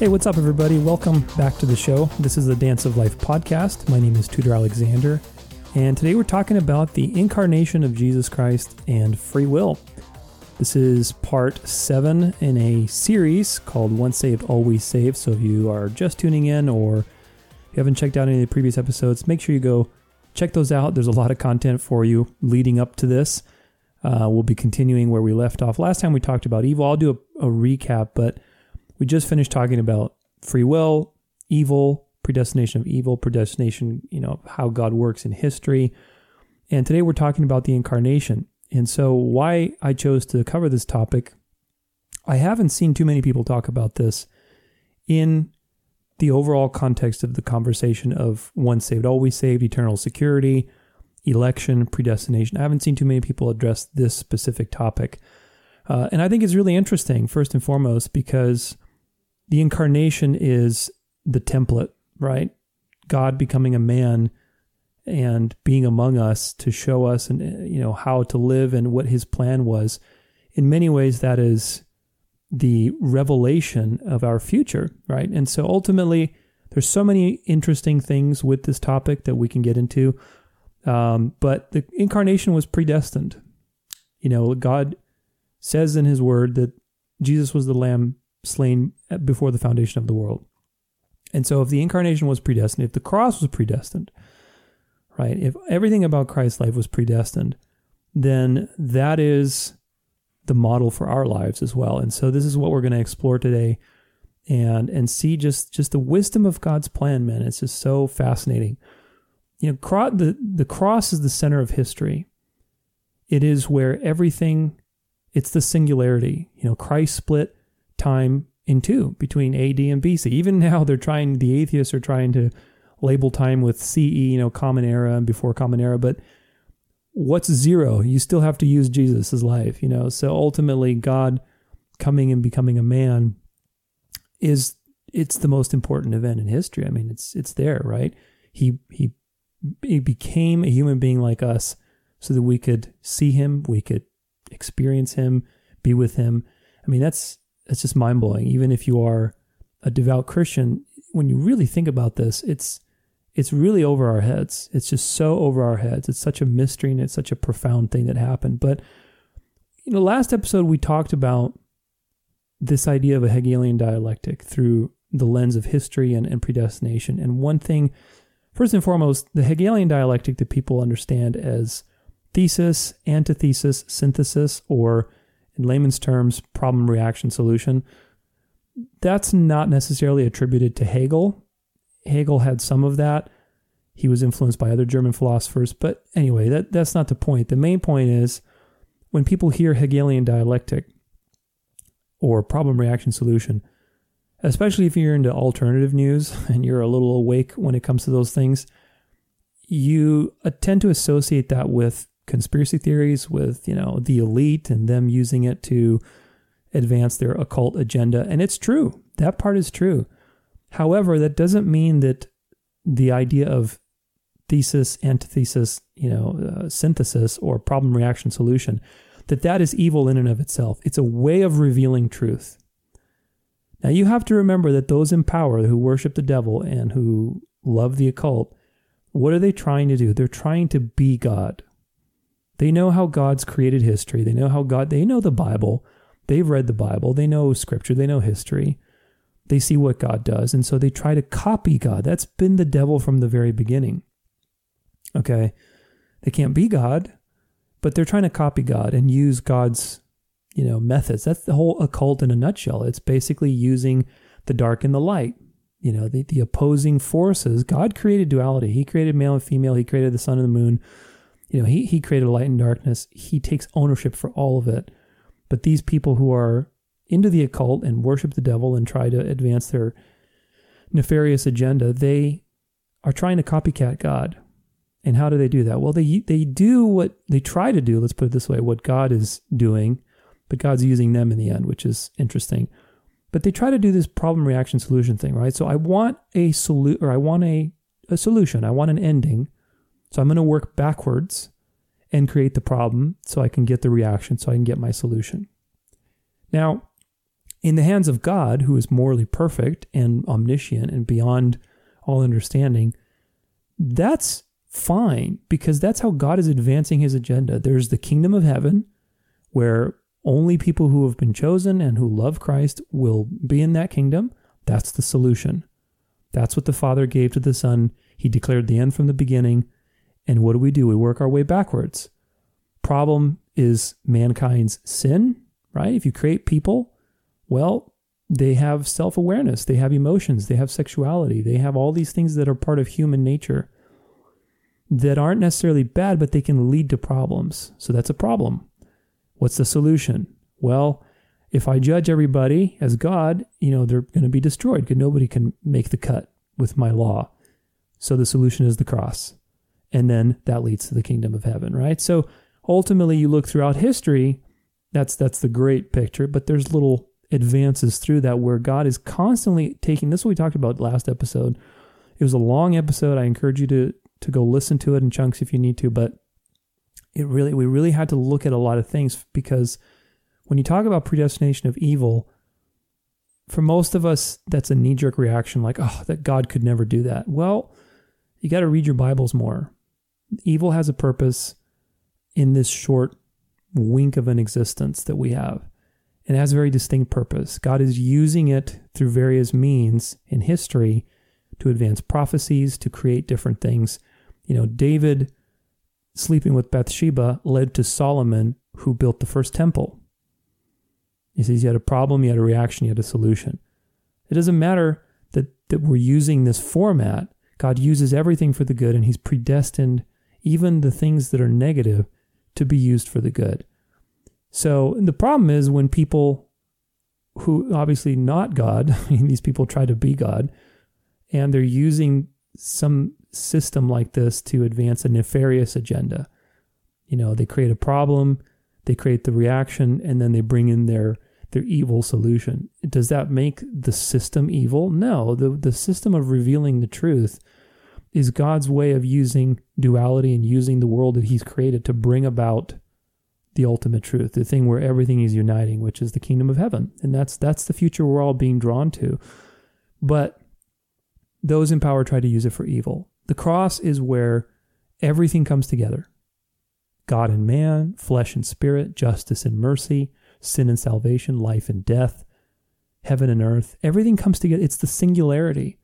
Hey, what's up, everybody? Welcome back to the show. This is the Dance of Life podcast. My name is Tudor Alexander, and today we're talking about the incarnation of Jesus Christ and free will. This is part seven in a series called Once Saved, Always Saved. So if you are just tuning in or if you haven't checked out any of the previous episodes, make sure you go check those out. There's a lot of content for you leading up to this. Uh, we'll be continuing where we left off. Last time we talked about evil. I'll do a, a recap, but we just finished talking about free will, evil, predestination of evil, predestination, you know, how God works in history. And today we're talking about the incarnation. And so, why I chose to cover this topic, I haven't seen too many people talk about this in the overall context of the conversation of once saved, always saved, eternal security, election, predestination. I haven't seen too many people address this specific topic. Uh, and I think it's really interesting, first and foremost, because the incarnation is the template, right? God becoming a man and being among us to show us and you know how to live and what his plan was. In many ways that is the revelation of our future right? And so ultimately there's so many interesting things with this topic that we can get into. Um, but the incarnation was predestined. You know god says in his word that jesus was the lamb slain before the foundation of the world and so if the incarnation was predestined if the cross was predestined right? If everything about Christ's life was predestined, then that is the model for our lives as well. And so this is what we're going to explore today and and see just just the wisdom of God's plan, man. It's just so fascinating. You know, cro- the the cross is the center of history. It is where everything it's the singularity. You know, Christ split time in two between AD and BC. Even now they're trying the atheists are trying to label time with CE, you know, Common Era and before Common Era, but what's zero? You still have to use Jesus' life, you know. So ultimately, God coming and becoming a man is it's the most important event in history. I mean, it's it's there, right? He he he became a human being like us so that we could see him, we could experience him, be with him. I mean, that's that's just mind blowing. Even if you are a devout Christian, when you really think about this, it's it's really over our heads. It's just so over our heads. It's such a mystery and it's such a profound thing that happened. But you know, last episode we talked about this idea of a Hegelian dialectic through the lens of history and, and predestination. And one thing, first and foremost, the Hegelian dialectic that people understand as thesis, antithesis, synthesis, or in layman's terms, problem reaction solution, that's not necessarily attributed to Hegel Hegel had some of that. He was influenced by other German philosophers. But anyway, that, that's not the point. The main point is when people hear Hegelian dialectic or problem reaction solution, especially if you're into alternative news and you're a little awake when it comes to those things, you uh, tend to associate that with conspiracy theories, with you know the elite and them using it to advance their occult agenda. And it's true. That part is true. However, that doesn't mean that the idea of thesis, antithesis, you know, uh, synthesis or problem reaction solution, that that is evil in and of itself. It's a way of revealing truth. Now you have to remember that those in power who worship the devil and who love the occult, what are they trying to do? They're trying to be God. They know how God's created history. They know how God, they know the Bible. They've read the Bible. They know scripture. They know history. They see what God does, and so they try to copy God. That's been the devil from the very beginning. Okay? They can't be God, but they're trying to copy God and use God's, you know, methods. That's the whole occult in a nutshell. It's basically using the dark and the light. You know, the, the opposing forces. God created duality. He created male and female. He created the sun and the moon. You know, he, he created light and darkness. He takes ownership for all of it. But these people who are into the occult and worship the devil and try to advance their nefarious agenda, they are trying to copycat God. And how do they do that? Well, they they do what they try to do. Let's put it this way: what God is doing, but God's using them in the end, which is interesting. But they try to do this problem reaction solution thing, right? So I want a solution, or I want a a solution. I want an ending. So I'm going to work backwards and create the problem so I can get the reaction, so I can get my solution. Now, In the hands of God, who is morally perfect and omniscient and beyond all understanding, that's fine because that's how God is advancing his agenda. There's the kingdom of heaven where only people who have been chosen and who love Christ will be in that kingdom. That's the solution. That's what the Father gave to the Son. He declared the end from the beginning. And what do we do? We work our way backwards. Problem is mankind's sin, right? If you create people, well, they have self awareness, they have emotions, they have sexuality, they have all these things that are part of human nature that aren't necessarily bad, but they can lead to problems. So that's a problem. What's the solution? Well, if I judge everybody as God, you know, they're going to be destroyed because nobody can make the cut with my law. So the solution is the cross. And then that leads to the kingdom of heaven, right? So ultimately you look throughout history, that's that's the great picture, but there's little advances through that where God is constantly taking this is what we talked about last episode. It was a long episode. I encourage you to to go listen to it in chunks if you need to, but it really we really had to look at a lot of things because when you talk about predestination of evil, for most of us that's a knee jerk reaction like, "Oh, that God could never do that." Well, you got to read your Bibles more. Evil has a purpose in this short wink of an existence that we have. And it has a very distinct purpose. God is using it through various means in history to advance prophecies, to create different things. You know, David sleeping with Bathsheba led to Solomon, who built the first temple. He says you had a problem, you had a reaction, you had a solution. It doesn't matter that, that we're using this format. God uses everything for the good, and He's predestined even the things that are negative to be used for the good. So the problem is when people who obviously not God, I mean, these people try to be God, and they're using some system like this to advance a nefarious agenda. You know, they create a problem, they create the reaction, and then they bring in their their evil solution. Does that make the system evil? No. The the system of revealing the truth is God's way of using duality and using the world that He's created to bring about the ultimate truth, the thing where everything is uniting, which is the kingdom of heaven. And that's that's the future we're all being drawn to. But those in power try to use it for evil. The cross is where everything comes together. God and man, flesh and spirit, justice and mercy, sin and salvation, life and death, heaven and earth. Everything comes together. It's the singularity.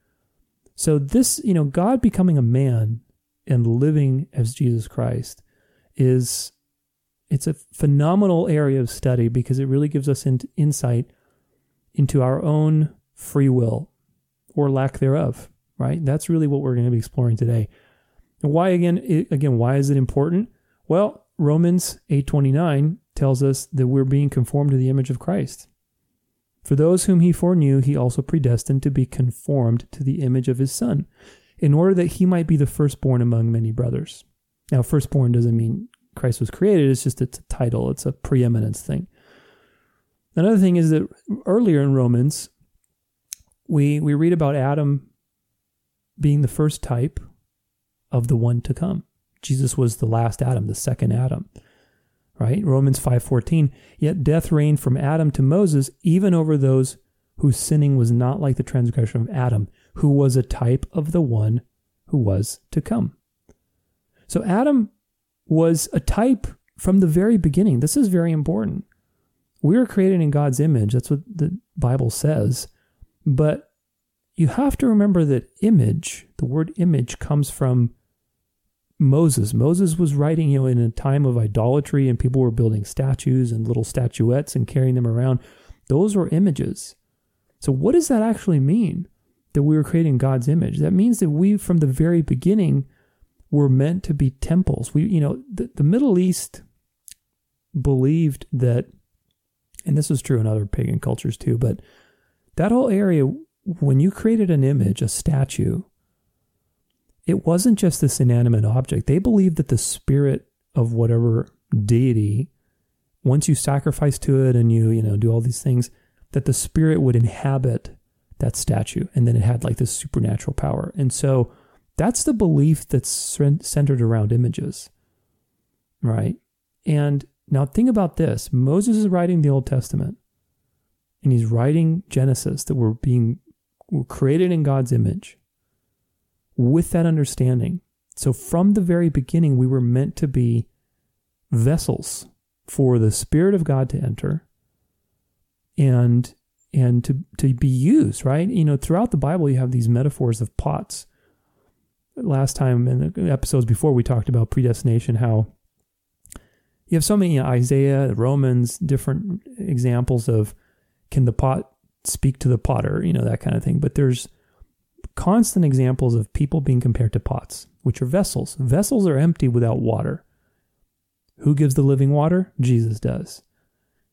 So this, you know, God becoming a man and living as Jesus Christ is it's a phenomenal area of study because it really gives us in, insight into our own free will or lack thereof, right? That's really what we're going to be exploring today. And why again it, again why is it important? Well, Romans 8:29 tells us that we're being conformed to the image of Christ. For those whom he foreknew, he also predestined to be conformed to the image of his Son, in order that he might be the firstborn among many brothers. Now, firstborn doesn't mean Christ was created, it's just it's a title, it's a preeminence thing. Another thing is that earlier in Romans, we, we read about Adam being the first type of the one to come. Jesus was the last Adam, the second Adam right? Romans 5:14, yet death reigned from Adam to Moses even over those whose sinning was not like the transgression of Adam, who was a type of the one who was to come. So Adam was a type from the very beginning. This is very important. We are created in God's image. That's what the Bible says. But you have to remember that image, the word image comes from Moses. Moses was writing, you know, in a time of idolatry and people were building statues and little statuettes and carrying them around. Those were images. So, what does that actually mean that we were creating God's image? That means that we, from the very beginning, were meant to be temples. We, you know, the, the Middle East believed that, and this was true in other pagan cultures too, but that whole area, when you created an image, a statue, it wasn't just this inanimate object. They believed that the spirit of whatever deity, once you sacrifice to it and you, you know, do all these things, that the spirit would inhabit that statue and then it had like this supernatural power. And so that's the belief that's centered around images, right? And now think about this Moses is writing the Old Testament and he's writing Genesis that we're being we're created in God's image with that understanding. So from the very beginning, we were meant to be vessels for the Spirit of God to enter and and to to be used, right? You know, throughout the Bible you have these metaphors of pots. Last time in the episodes before we talked about predestination, how you have so many you know, Isaiah, Romans, different examples of can the pot speak to the potter, you know, that kind of thing. But there's constant examples of people being compared to pots, which are vessels. Vessels are empty without water. Who gives the living water? Jesus does.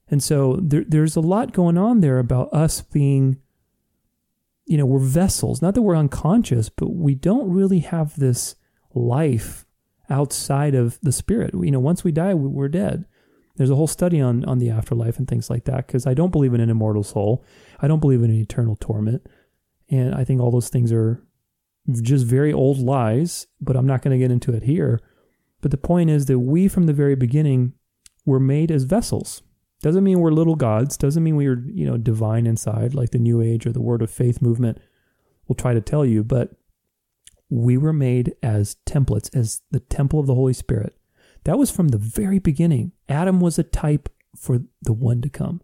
And so there, there's a lot going on there about us being, you know, we're vessels. Not that we're unconscious, but we don't really have this life outside of the spirit. You know, once we die, we're dead. There's a whole study on on the afterlife and things like that because I don't believe in an immortal soul. I don't believe in an eternal torment. And I think all those things are just very old lies, but I'm not going to get into it here. But the point is that we from the very beginning were made as vessels. Doesn't mean we're little gods, doesn't mean we are, you know, divine inside like the new age or the word of faith movement will try to tell you, but we were made as templates, as the temple of the Holy Spirit. That was from the very beginning. Adam was a type for the one to come.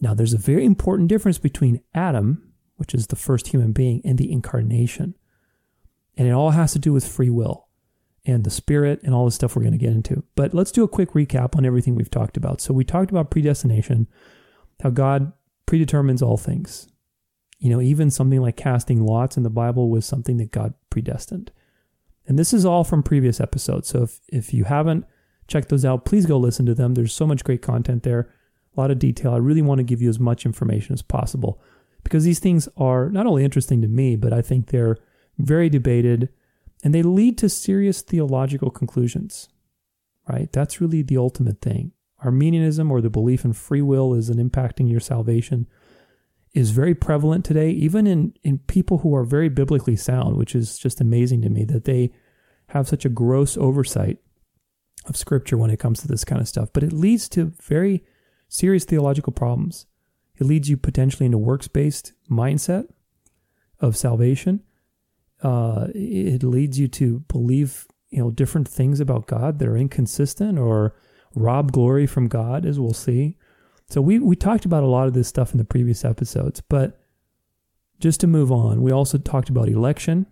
Now, there's a very important difference between Adam, which is the first human being, and the incarnation. And it all has to do with free will and the spirit and all the stuff we're going to get into. But let's do a quick recap on everything we've talked about. So, we talked about predestination, how God predetermines all things. You know, even something like casting lots in the Bible was something that God predestined. And this is all from previous episodes. So if, if you haven't checked those out, please go listen to them. There's so much great content there, a lot of detail. I really want to give you as much information as possible because these things are not only interesting to me, but I think they're very debated and they lead to serious theological conclusions, right? That's really the ultimate thing. Arminianism or the belief in free will is an impacting your salvation is very prevalent today, even in, in people who are very biblically sound, which is just amazing to me that they have such a gross oversight of scripture when it comes to this kind of stuff. But it leads to very serious theological problems. It leads you potentially into works based mindset of salvation. Uh, it leads you to believe you know different things about God that are inconsistent or rob glory from God, as we'll see. So we we talked about a lot of this stuff in the previous episodes, but just to move on, we also talked about election,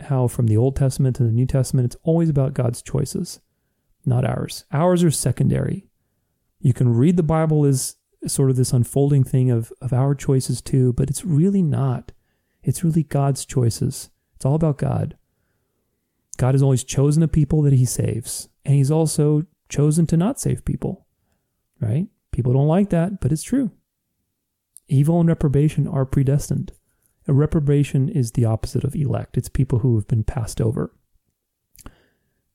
how from the Old Testament to the New Testament, it's always about God's choices, not ours. Ours are secondary. You can read the Bible as sort of this unfolding thing of, of our choices too, but it's really not. It's really God's choices. It's all about God. God has always chosen a people that he saves, and he's also chosen to not save people, right? People don't like that, but it's true. Evil and reprobation are predestined. A reprobation is the opposite of elect, it's people who have been passed over.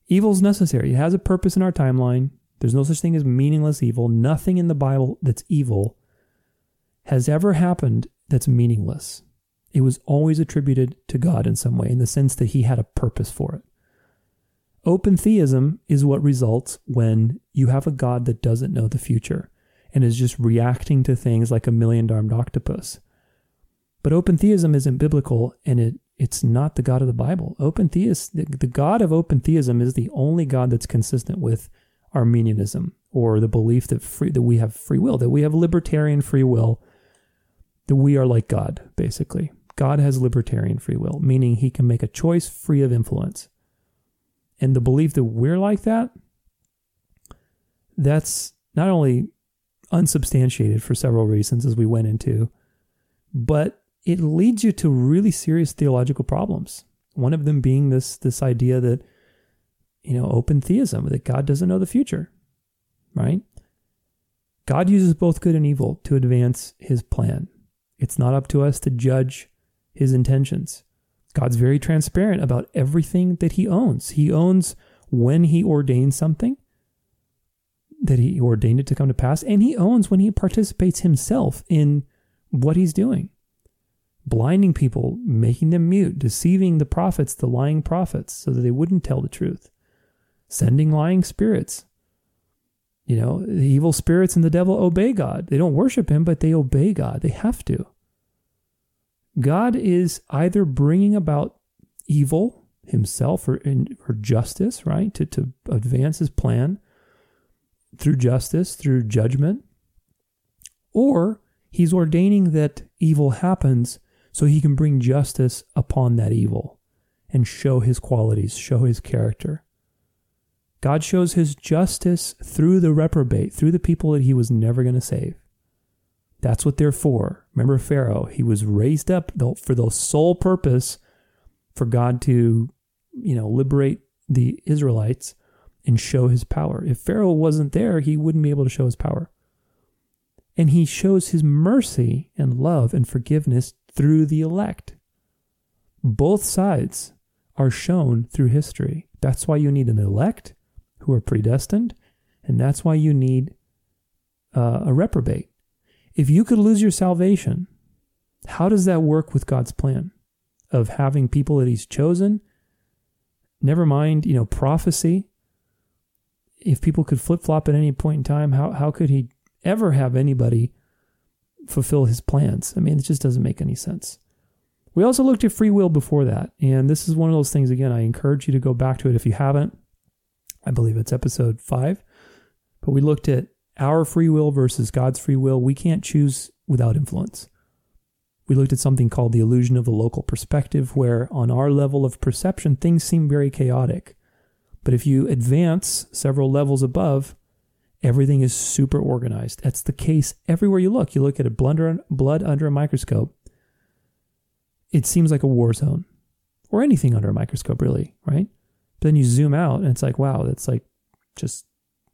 Evil is necessary, it has a purpose in our timeline. There's no such thing as meaningless evil. Nothing in the Bible that's evil has ever happened that's meaningless. It was always attributed to God in some way, in the sense that He had a purpose for it. Open theism is what results when you have a God that doesn't know the future and is just reacting to things like a million armed octopus. But open theism isn't biblical and it, it's not the God of the Bible. Open theist, the, the God of open theism is the only God that's consistent with Arminianism or the belief that free, that we have free will, that we have libertarian free will, that we are like God, basically. God has libertarian free will, meaning he can make a choice free of influence. And the belief that we're like that, that's not only unsubstantiated for several reasons, as we went into, but it leads you to really serious theological problems. One of them being this this idea that you know open theism that God doesn't know the future, right? God uses both good and evil to advance His plan. It's not up to us to judge His intentions. God's very transparent about everything that He owns. He owns when He ordains something that he ordained it to come to pass, and he owns when he participates himself in what he's doing. Blinding people, making them mute, deceiving the prophets, the lying prophets, so that they wouldn't tell the truth, sending lying spirits. You know, the evil spirits and the devil obey God. They don't worship him, but they obey God. They have to. God is either bringing about evil himself or, or justice, right? To, to advance his plan through justice, through judgment, or he's ordaining that evil happens so he can bring justice upon that evil and show his qualities, show his character. God shows his justice through the reprobate, through the people that he was never going to save. That's what they're for. Remember Pharaoh, he was raised up for the sole purpose for God to, you know, liberate the Israelites and show his power. If Pharaoh wasn't there, he wouldn't be able to show his power. And he shows his mercy and love and forgiveness through the elect. Both sides are shown through history. That's why you need an elect who are predestined, and that's why you need uh, a reprobate. If you could lose your salvation, how does that work with God's plan of having people that He's chosen? Never mind, you know, prophecy. If people could flip flop at any point in time, how, how could He ever have anybody fulfill His plans? I mean, it just doesn't make any sense. We also looked at free will before that. And this is one of those things, again, I encourage you to go back to it if you haven't. I believe it's episode five. But we looked at our free will versus God's free will. We can't choose without influence. We looked at something called the illusion of the local perspective, where on our level of perception, things seem very chaotic. But if you advance several levels above, everything is super organized. That's the case everywhere you look. You look at a blunder blood under a microscope, it seems like a war zone or anything under a microscope, really, right? Then you zoom out and it's like, wow, that's like just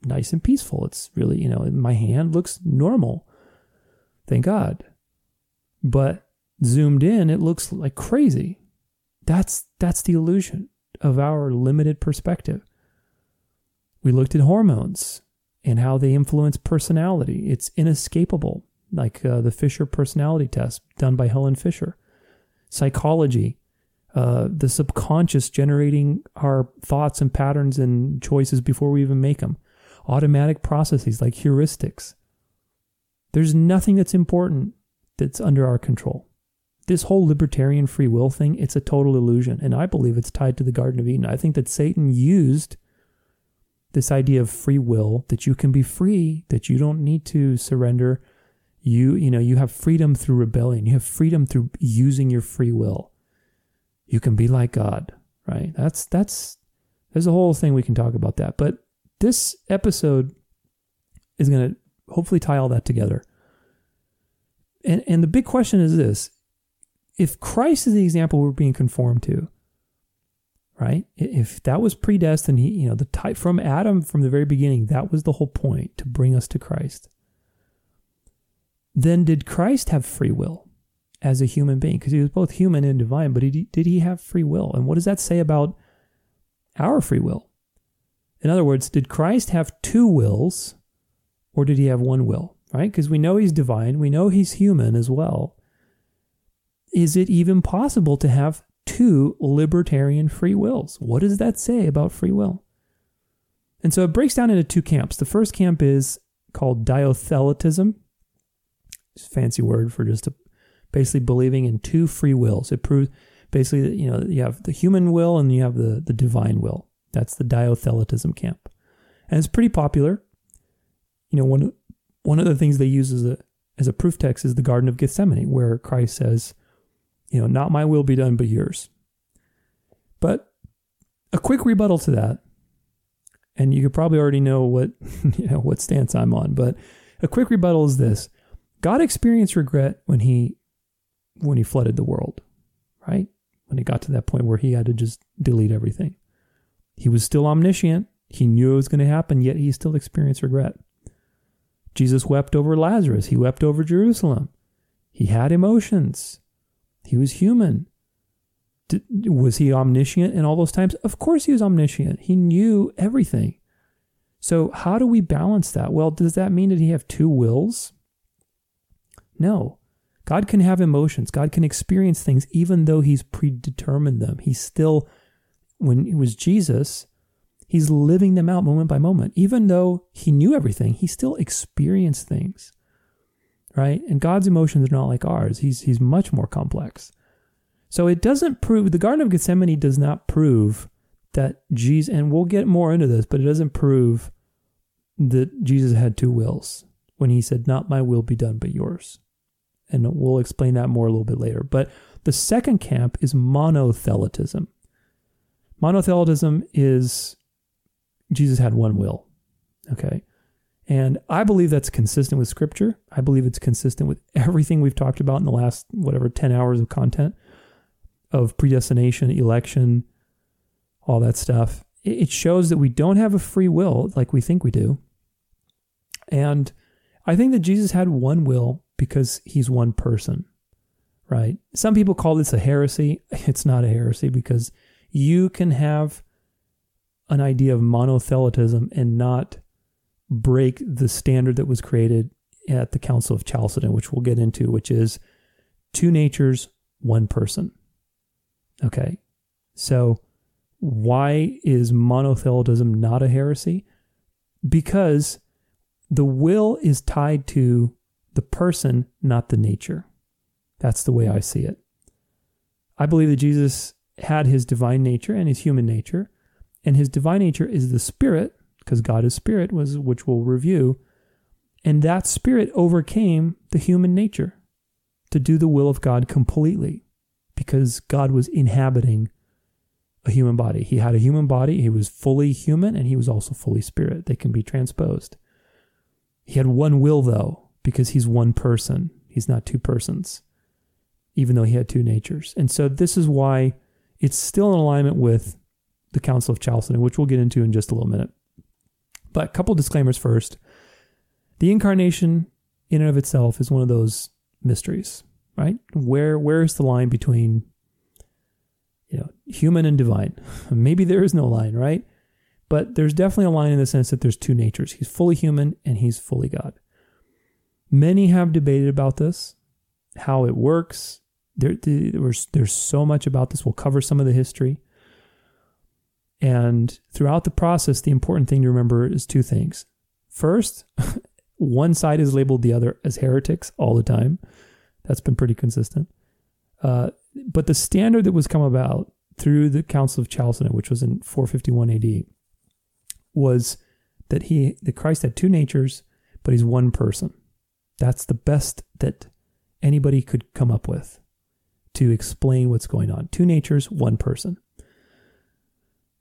nice and peaceful. It's really, you know, my hand looks normal. Thank God. But zoomed in, it looks like crazy. That's that's the illusion of our limited perspective. We looked at hormones and how they influence personality. It's inescapable, like uh, the Fisher personality test done by Helen Fisher psychology, uh, the subconscious generating our thoughts and patterns and choices before we even make them, automatic processes like heuristics. There's nothing that's important that's under our control. This whole libertarian free will thing, it's a total illusion. And I believe it's tied to the Garden of Eden. I think that Satan used this idea of free will, that you can be free, that you don't need to surrender you, you know, you have freedom through rebellion. You have freedom through using your free will. You can be like God, right? That's, that's, there's a whole thing we can talk about that. But this episode is going to hopefully tie all that together. And, and the big question is this if Christ is the example we're being conformed to, right? If that was predestined, he, you know, the type from Adam from the very beginning, that was the whole point to bring us to Christ then did Christ have free will as a human being? Because he was both human and divine, but he, did he have free will? And what does that say about our free will? In other words, did Christ have two wills or did he have one will? Right? Because we know he's divine, we know he's human as well. Is it even possible to have two libertarian free wills? What does that say about free will? And so it breaks down into two camps. The first camp is called dyothelitism, fancy word for just a, basically believing in two free wills. It proves basically that you know you have the human will and you have the the divine will. That's the dyothelitism camp, and it's pretty popular. You know one one of the things they use as a as a proof text is the Garden of Gethsemane, where Christ says, you know, not my will be done, but yours. But a quick rebuttal to that, and you could probably already know what you know what stance I'm on, but a quick rebuttal is this: God experienced regret when he when he flooded the world, right? When it got to that point where he had to just delete everything. He was still omniscient. He knew it was going to happen, yet he still experienced regret. Jesus wept over Lazarus. He wept over Jerusalem. He had emotions. He was human. Did, was he omniscient in all those times? Of course he was omniscient. He knew everything. So, how do we balance that? Well, does that mean that he have two wills? No. God can have emotions. God can experience things even though he's predetermined them. He's still, when it was Jesus, He's living them out moment by moment. Even though he knew everything, he still experienced things. Right? And God's emotions are not like ours. He's he's much more complex. So it doesn't prove the Garden of Gethsemane does not prove that Jesus and we'll get more into this, but it doesn't prove that Jesus had two wills when he said, Not my will be done, but yours. And we'll explain that more a little bit later. But the second camp is monothelitism. Monothelitism is Jesus had one will. Okay. And I believe that's consistent with scripture. I believe it's consistent with everything we've talked about in the last, whatever, 10 hours of content of predestination, election, all that stuff. It shows that we don't have a free will like we think we do. And I think that Jesus had one will because he's one person, right? Some people call this a heresy. It's not a heresy because you can have an idea of monothelitism and not break the standard that was created at the Council of Chalcedon, which we'll get into, which is two natures, one person. Okay. So, why is monothelitism not a heresy? Because the will is tied to the person, not the nature. That's the way I see it. I believe that Jesus had his divine nature and his human nature, and his divine nature is the spirit, because God is spirit, was which we'll review, and that spirit overcame the human nature to do the will of God completely, because God was inhabiting a human body. He had a human body, he was fully human, and he was also fully spirit. They can be transposed. He had one will, though, because he's one person. He's not two persons, even though he had two natures. And so this is why it's still in alignment with the Council of Chalcedon, which we'll get into in just a little minute. But a couple disclaimers first. The incarnation in and of itself is one of those mysteries, right? Where where is the line between you know, human and divine? Maybe there is no line, right? But there's definitely a line in the sense that there's two natures. He's fully human and he's fully God. Many have debated about this, how it works. There, there's, there's so much about this. We'll cover some of the history. And throughout the process, the important thing to remember is two things. First, one side is labeled the other as heretics all the time. That's been pretty consistent. Uh, but the standard that was come about through the Council of Chalcedon, which was in 451 AD, was that he that Christ had two natures, but he's one person. That's the best that anybody could come up with to explain what's going on. Two natures, one person.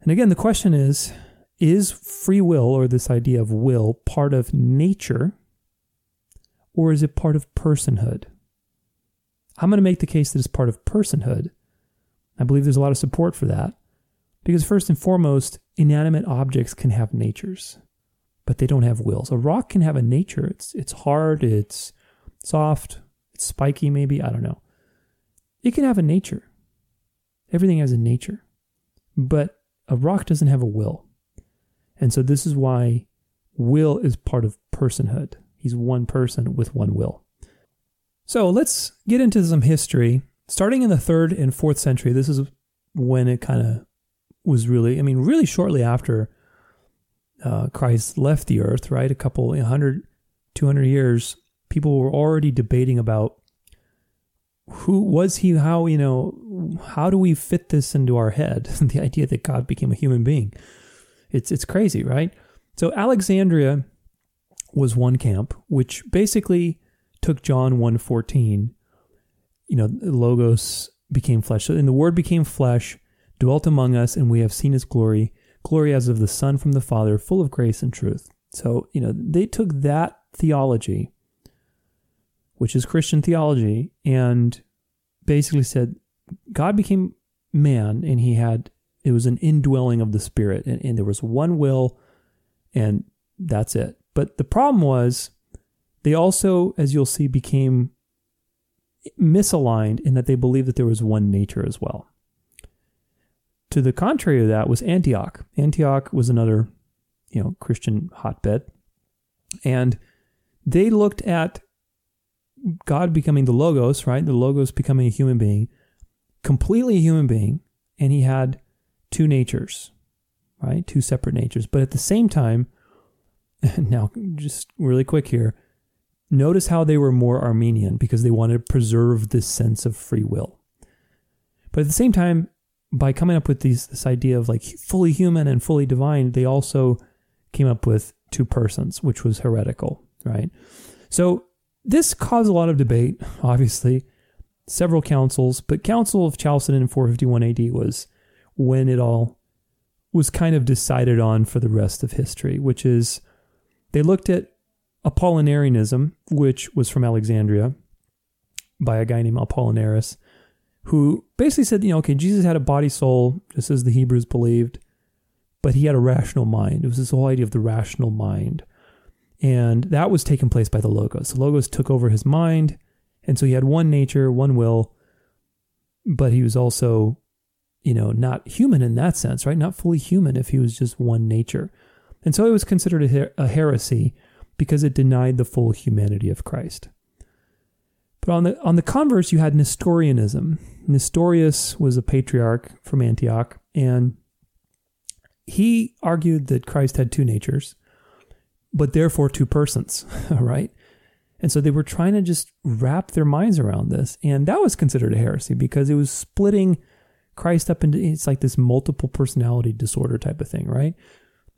And again, the question is is free will or this idea of will part of nature or is it part of personhood? I'm going to make the case that it's part of personhood. I believe there's a lot of support for that. Because, first and foremost, inanimate objects can have natures, but they don't have wills. A rock can have a nature. It's, it's hard, it's soft, it's spiky, maybe. I don't know. It can have a nature. Everything has a nature. But a rock doesn't have a will. And so, this is why will is part of personhood. He's one person with one will. So, let's get into some history. Starting in the third and fourth century, this is when it kind of was really, I mean, really shortly after uh, Christ left the earth, right? A couple, 100, 200 years, people were already debating about who was he, how, you know, how do we fit this into our head? the idea that God became a human being. It's, it's crazy, right? So Alexandria was one camp, which basically took John 1.14, you know, logos became flesh. So, and the word became flesh dwelt among us, and we have seen his glory, glory as of the Son from the Father, full of grace and truth. So, you know, they took that theology, which is Christian theology, and basically said God became man and he had, it was an indwelling of the Spirit, and, and there was one will, and that's it. But the problem was, they also, as you'll see, became misaligned in that they believed that there was one nature as well. To the contrary of that was Antioch. Antioch was another, you know, Christian hotbed. And they looked at God becoming the Logos, right? The Logos becoming a human being, completely a human being, and he had two natures, right? Two separate natures. But at the same time, now just really quick here, notice how they were more Arminian because they wanted to preserve this sense of free will. But at the same time, by coming up with these this idea of like fully human and fully divine, they also came up with two persons, which was heretical, right? So this caused a lot of debate, obviously, several councils, but Council of Chalcedon in 451 AD was when it all was kind of decided on for the rest of history, which is they looked at Apollinarianism, which was from Alexandria by a guy named Apollinaris, who basically said, you know, okay, Jesus had a body soul, just as the Hebrews believed, but he had a rational mind. It was this whole idea of the rational mind. And that was taken place by the Logos. The Logos took over his mind. And so he had one nature, one will, but he was also, you know, not human in that sense, right? Not fully human if he was just one nature. And so it was considered a, her- a heresy because it denied the full humanity of Christ. But on the on the converse, you had Nestorianism. Nestorius was a patriarch from Antioch, and he argued that Christ had two natures, but therefore two persons, right? And so they were trying to just wrap their minds around this. And that was considered a heresy because it was splitting Christ up into it's like this multiple personality disorder type of thing, right?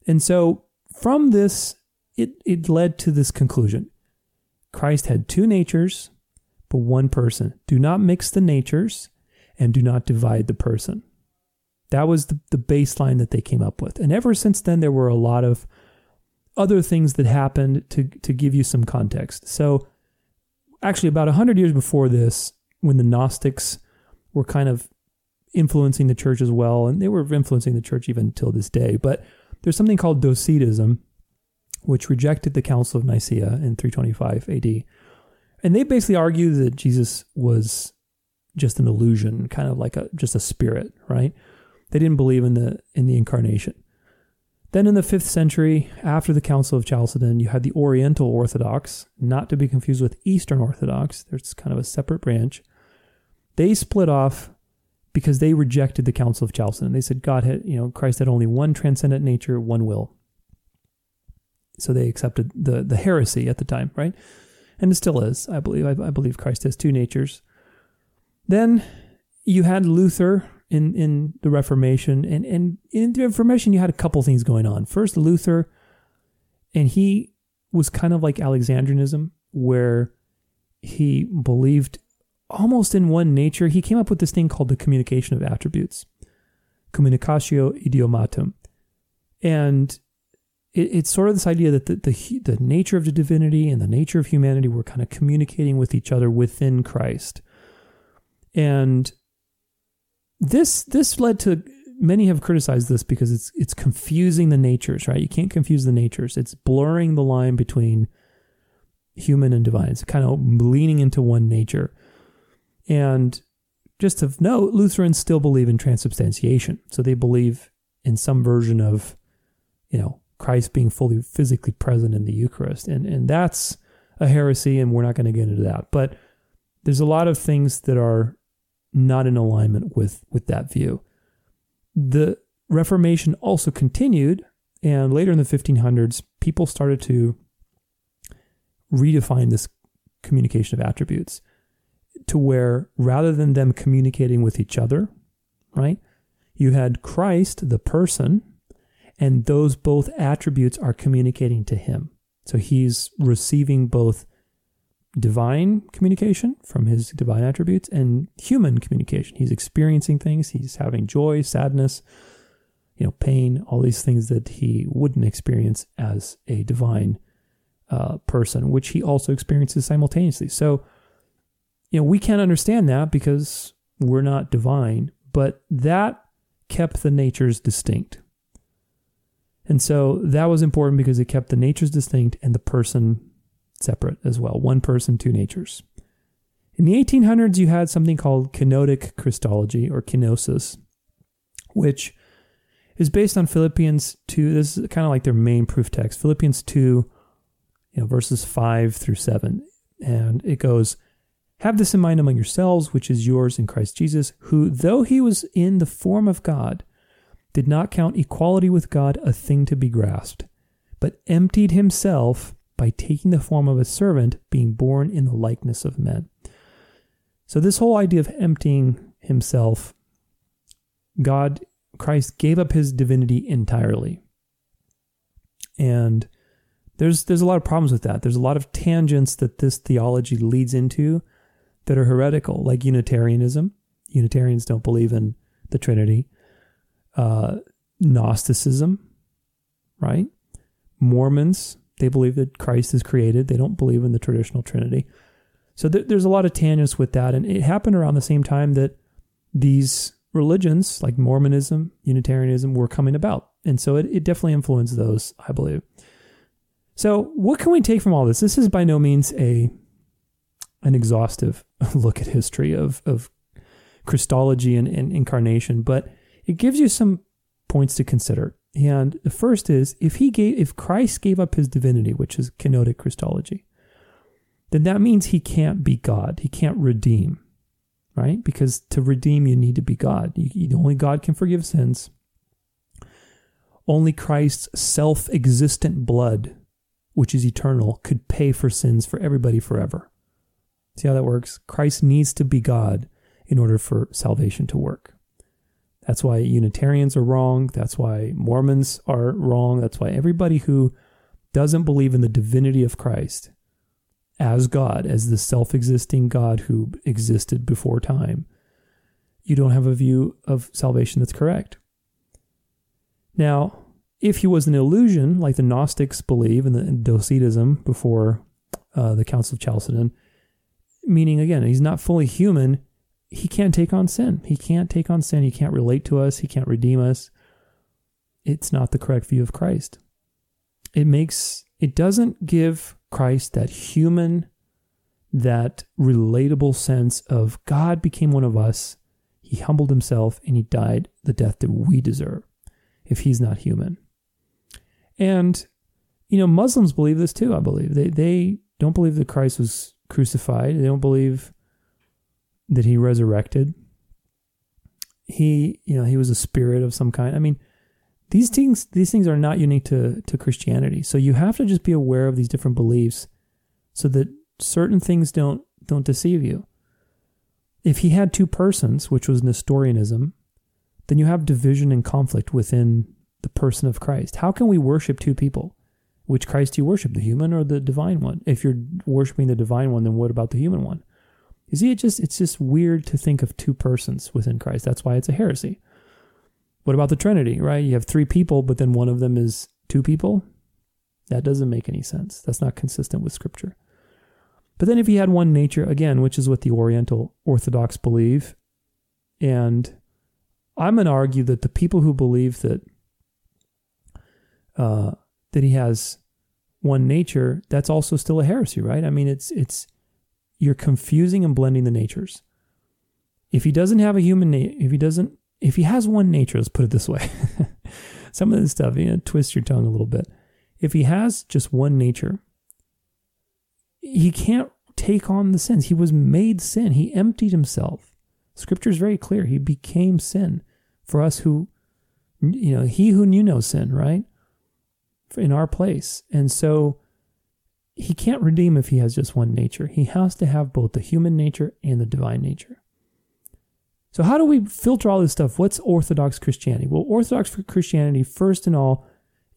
And so from this, it, it led to this conclusion Christ had two natures, but one person. Do not mix the natures and do not divide the person. That was the, the baseline that they came up with. And ever since then, there were a lot of other things that happened to, to give you some context. So, actually, about 100 years before this, when the Gnostics were kind of influencing the church as well, and they were influencing the church even till this day, but there's something called Docetism, which rejected the Council of Nicaea in 325 AD. And they basically argue that Jesus was just an illusion, kind of like a just a spirit, right? They didn't believe in the in the incarnation. Then in the 5th century, after the Council of Chalcedon, you had the Oriental Orthodox, not to be confused with Eastern Orthodox. There's kind of a separate branch. They split off because they rejected the Council of Chalcedon. They said God had, you know, Christ had only one transcendent nature, one will. So they accepted the the heresy at the time, right? And it still is, I believe. I, I believe Christ has two natures. Then you had Luther in in the Reformation, and and in the Reformation you had a couple things going on. First, Luther, and he was kind of like Alexandrianism, where he believed almost in one nature. He came up with this thing called the communication of attributes, communicatio idiomatum, and it, it's sort of this idea that the, the the nature of the divinity and the nature of humanity were kind of communicating with each other within Christ, and this this led to many have criticized this because it's it's confusing the natures, right? You can't confuse the natures. It's blurring the line between human and divine. It's kind of leaning into one nature. And just of note, Lutherans still believe in transubstantiation. So they believe in some version of, you know, Christ being fully physically present in the Eucharist. And and that's a heresy, and we're not going to get into that. But there's a lot of things that are not in alignment with, with that view. The Reformation also continued, and later in the 1500s, people started to redefine this communication of attributes to where rather than them communicating with each other, right, you had Christ, the person, and those both attributes are communicating to him. So he's receiving both divine communication from his divine attributes and human communication. He's experiencing things, he's having joy, sadness, you know, pain, all these things that he wouldn't experience as a divine uh, person, which he also experiences simultaneously. So, you know, we can't understand that because we're not divine, but that kept the natures distinct. And so that was important because it kept the natures distinct and the person separate as well. One person, two natures. In the 1800s, you had something called kenotic Christology or kenosis, which is based on Philippians 2. This is kind of like their main proof text. Philippians 2, you know, verses 5 through 7. And it goes, Have this in mind among yourselves, which is yours in Christ Jesus, who, though he was in the form of God, did not count equality with God a thing to be grasped, but emptied himself by taking the form of a servant, being born in the likeness of men. So, this whole idea of emptying himself, God, Christ gave up his divinity entirely. And there's there's a lot of problems with that. There's a lot of tangents that this theology leads into that are heretical, like Unitarianism. Unitarians don't believe in the Trinity. Uh, Gnosticism, right? Mormons, they believe that Christ is created. They don't believe in the traditional Trinity. So th- there's a lot of tangents with that. And it happened around the same time that these religions, like Mormonism, Unitarianism, were coming about. And so it, it definitely influenced those, I believe. So what can we take from all this? This is by no means a an exhaustive look at history of, of Christology and, and incarnation, but it gives you some points to consider. And the first is if he gave if Christ gave up his divinity, which is kenotic Christology, then that means he can't be God. He can't redeem, right? Because to redeem, you need to be God. You, only God can forgive sins. Only Christ's self existent blood, which is eternal, could pay for sins for everybody forever. See how that works? Christ needs to be God in order for salvation to work. That's why Unitarians are wrong. That's why Mormons are wrong. That's why everybody who doesn't believe in the divinity of Christ as God, as the self existing God who existed before time, you don't have a view of salvation that's correct. Now, if he was an illusion, like the Gnostics believe in the Docetism before uh, the Council of Chalcedon, meaning again, he's not fully human, he can't take on sin. He can't take on sin. He can't relate to us. He can't redeem us. It's not the correct view of Christ. It makes, it doesn't give Christ that human, that relatable sense of God became one of us. He humbled himself and he died the death that we deserve if he's not human. And, you know, Muslims believe this too, I believe. They, they don't believe that Christ was crucified. They don't believe that he resurrected. He, you know, he was a spirit of some kind. I mean, these things these things are not unique to to Christianity. So you have to just be aware of these different beliefs so that certain things don't don't deceive you. If he had two persons, which was Nestorianism, then you have division and conflict within the person of Christ. How can we worship two people? Which Christ do you worship, the human or the divine one? If you're worshiping the divine one, then what about the human one? You see, it just it's just weird to think of two persons within Christ. That's why it's a heresy. What about the Trinity, right? You have three people, but then one of them is two people. That doesn't make any sense. That's not consistent with Scripture. But then if he had one nature, again, which is what the Oriental Orthodox believe, and I'm going to argue that the people who believe that uh, that he has one nature, that's also still a heresy, right? I mean, it's it's you're confusing and blending the natures. If he doesn't have a human nature, if he doesn't, if he has one nature, let's put it this way. Some of this stuff, you know, twist your tongue a little bit. If he has just one nature, he can't take on the sins. He was made sin. He emptied himself. Scripture is very clear. He became sin for us who, you know, he who knew no sin, right? In our place. And so he can't redeem if he has just one nature. He has to have both the human nature and the divine nature. So, how do we filter all this stuff? What's Orthodox Christianity? Well, Orthodox Christianity, first and all,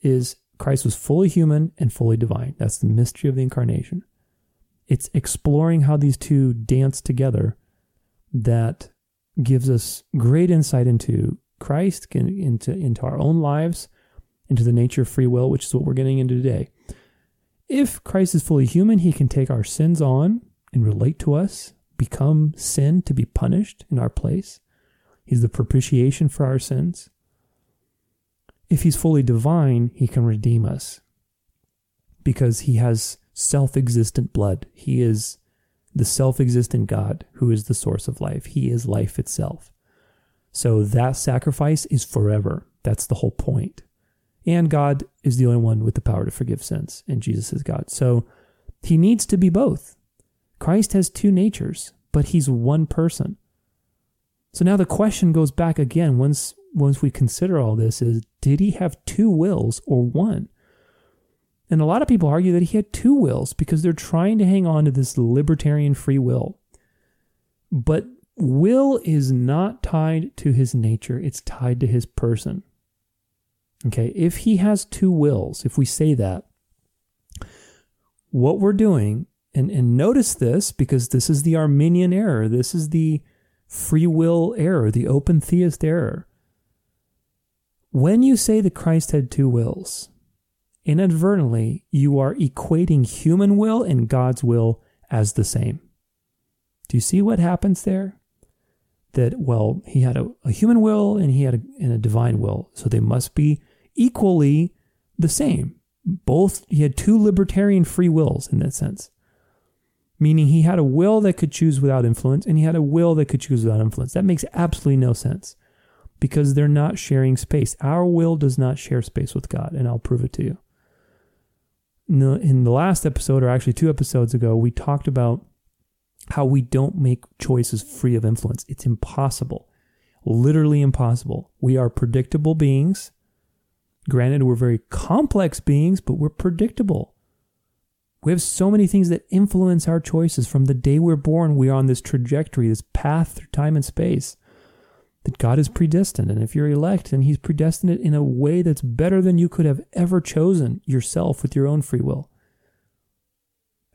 is Christ was fully human and fully divine. That's the mystery of the incarnation. It's exploring how these two dance together that gives us great insight into Christ, into, into our own lives, into the nature of free will, which is what we're getting into today. If Christ is fully human, he can take our sins on and relate to us, become sin to be punished in our place. He's the propitiation for our sins. If he's fully divine, he can redeem us because he has self existent blood. He is the self existent God who is the source of life. He is life itself. So that sacrifice is forever. That's the whole point. And God is the only one with the power to forgive sins, and Jesus is God. So he needs to be both. Christ has two natures, but he's one person. So now the question goes back again once once we consider all this is did he have two wills or one? And a lot of people argue that he had two wills because they're trying to hang on to this libertarian free will. But will is not tied to his nature, it's tied to his person. Okay, if he has two wills, if we say that, what we're doing, and, and notice this because this is the Arminian error, this is the free will error, the open theist error. When you say that Christ had two wills, inadvertently you are equating human will and God's will as the same. Do you see what happens there? That, well, he had a, a human will and he had a, and a divine will, so they must be equally the same. Both, he had two libertarian free wills in that sense. Meaning he had a will that could choose without influence and he had a will that could choose without influence. That makes absolutely no sense because they're not sharing space. Our will does not share space with God, and I'll prove it to you. In the, in the last episode, or actually two episodes ago, we talked about how we don't make choices free of influence. It's impossible, literally impossible. We are predictable beings. Granted, we're very complex beings, but we're predictable. We have so many things that influence our choices. From the day we're born, we are on this trajectory, this path through time and space that God is predestined. And if you're elect, then He's predestined it in a way that's better than you could have ever chosen yourself with your own free will.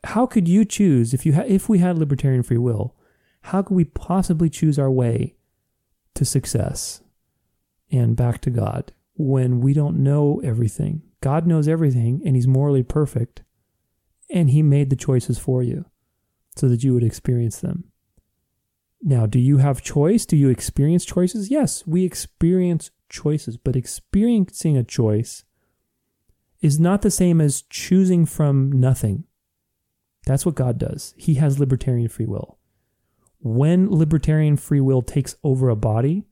How could you choose if you ha- if we had libertarian free will? How could we possibly choose our way to success and back to God when we don't know everything? God knows everything and He's morally perfect, and He made the choices for you so that you would experience them. Now, do you have choice? Do you experience choices? Yes, we experience choices, but experiencing a choice is not the same as choosing from nothing. That's what God does. He has libertarian free will. When libertarian free will takes over a body,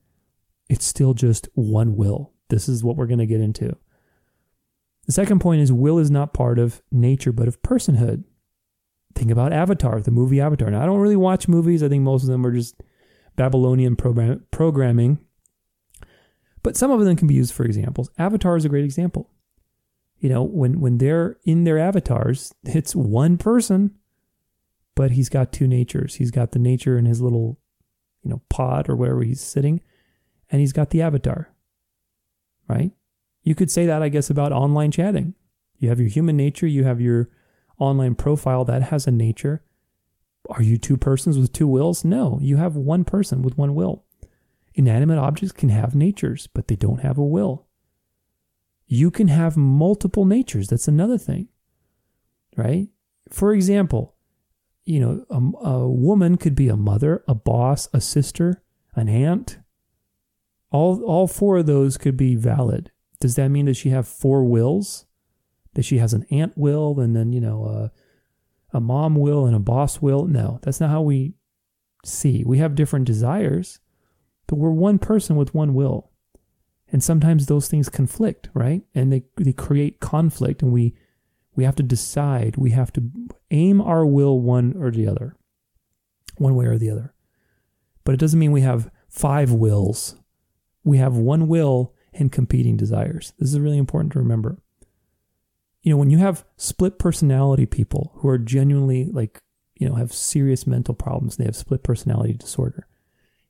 it's still just one will. This is what we're going to get into. The second point is will is not part of nature, but of personhood. Think about Avatar, the movie Avatar. Now, I don't really watch movies. I think most of them are just Babylonian program- programming. But some of them can be used for examples. Avatar is a great example. You know, when when they're in their avatars, it's one person, but he's got two natures. He's got the nature in his little, you know, pod or wherever he's sitting, and he's got the avatar. Right? You could say that, I guess, about online chatting. You have your human nature, you have your online profile that has a nature. Are you two persons with two wills? No, you have one person with one will. Inanimate objects can have natures, but they don't have a will. You can have multiple natures. That's another thing, right? For example, you know, a, a woman could be a mother, a boss, a sister, an aunt. All, all four of those could be valid. Does that mean that she have four wills? that she has an aunt will and then, you know, a, a mom will and a boss will. No, that's not how we see. We have different desires, but we're one person with one will. And sometimes those things conflict, right? And they, they create conflict and we we have to decide, we have to aim our will one or the other. One way or the other. But it doesn't mean we have five wills. We have one will and competing desires. This is really important to remember you know, when you have split personality people who are genuinely like, you know, have serious mental problems, they have split personality disorder.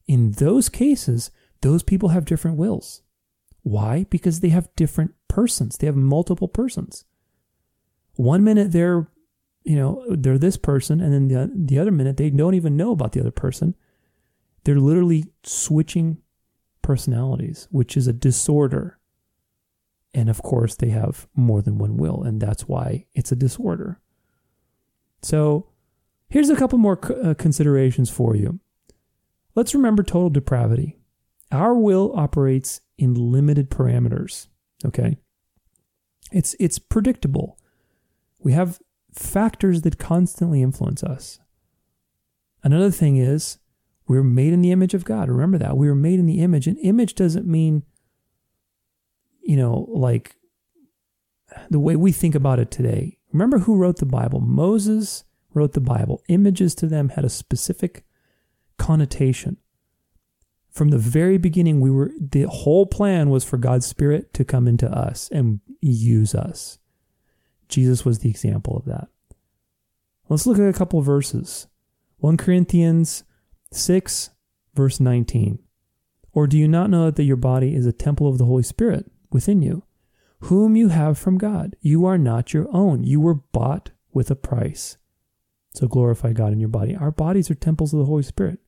In those cases, those people have different wills. Why? Because they have different persons. They have multiple persons. One minute they're, you know, they're this person, and then the, the other minute they don't even know about the other person. They're literally switching personalities, which is a disorder. And of course, they have more than one will, and that's why it's a disorder. So, here's a couple more uh, considerations for you. Let's remember total depravity. Our will operates in limited parameters, okay? It's it's predictable. We have factors that constantly influence us. Another thing is we're made in the image of God. Remember that. We were made in the image. And image doesn't mean you know, like the way we think about it today. Remember who wrote the Bible? Moses wrote the Bible. Images to them had a specific connotation. From the very beginning, we were the whole plan was for God's Spirit to come into us and use us. Jesus was the example of that. Let's look at a couple verses. 1 Corinthians 6, verse 19. Or do you not know that your body is a temple of the Holy Spirit within you, whom you have from God? You are not your own. You were bought with a price. So glorify God in your body. Our bodies are temples of the Holy Spirit.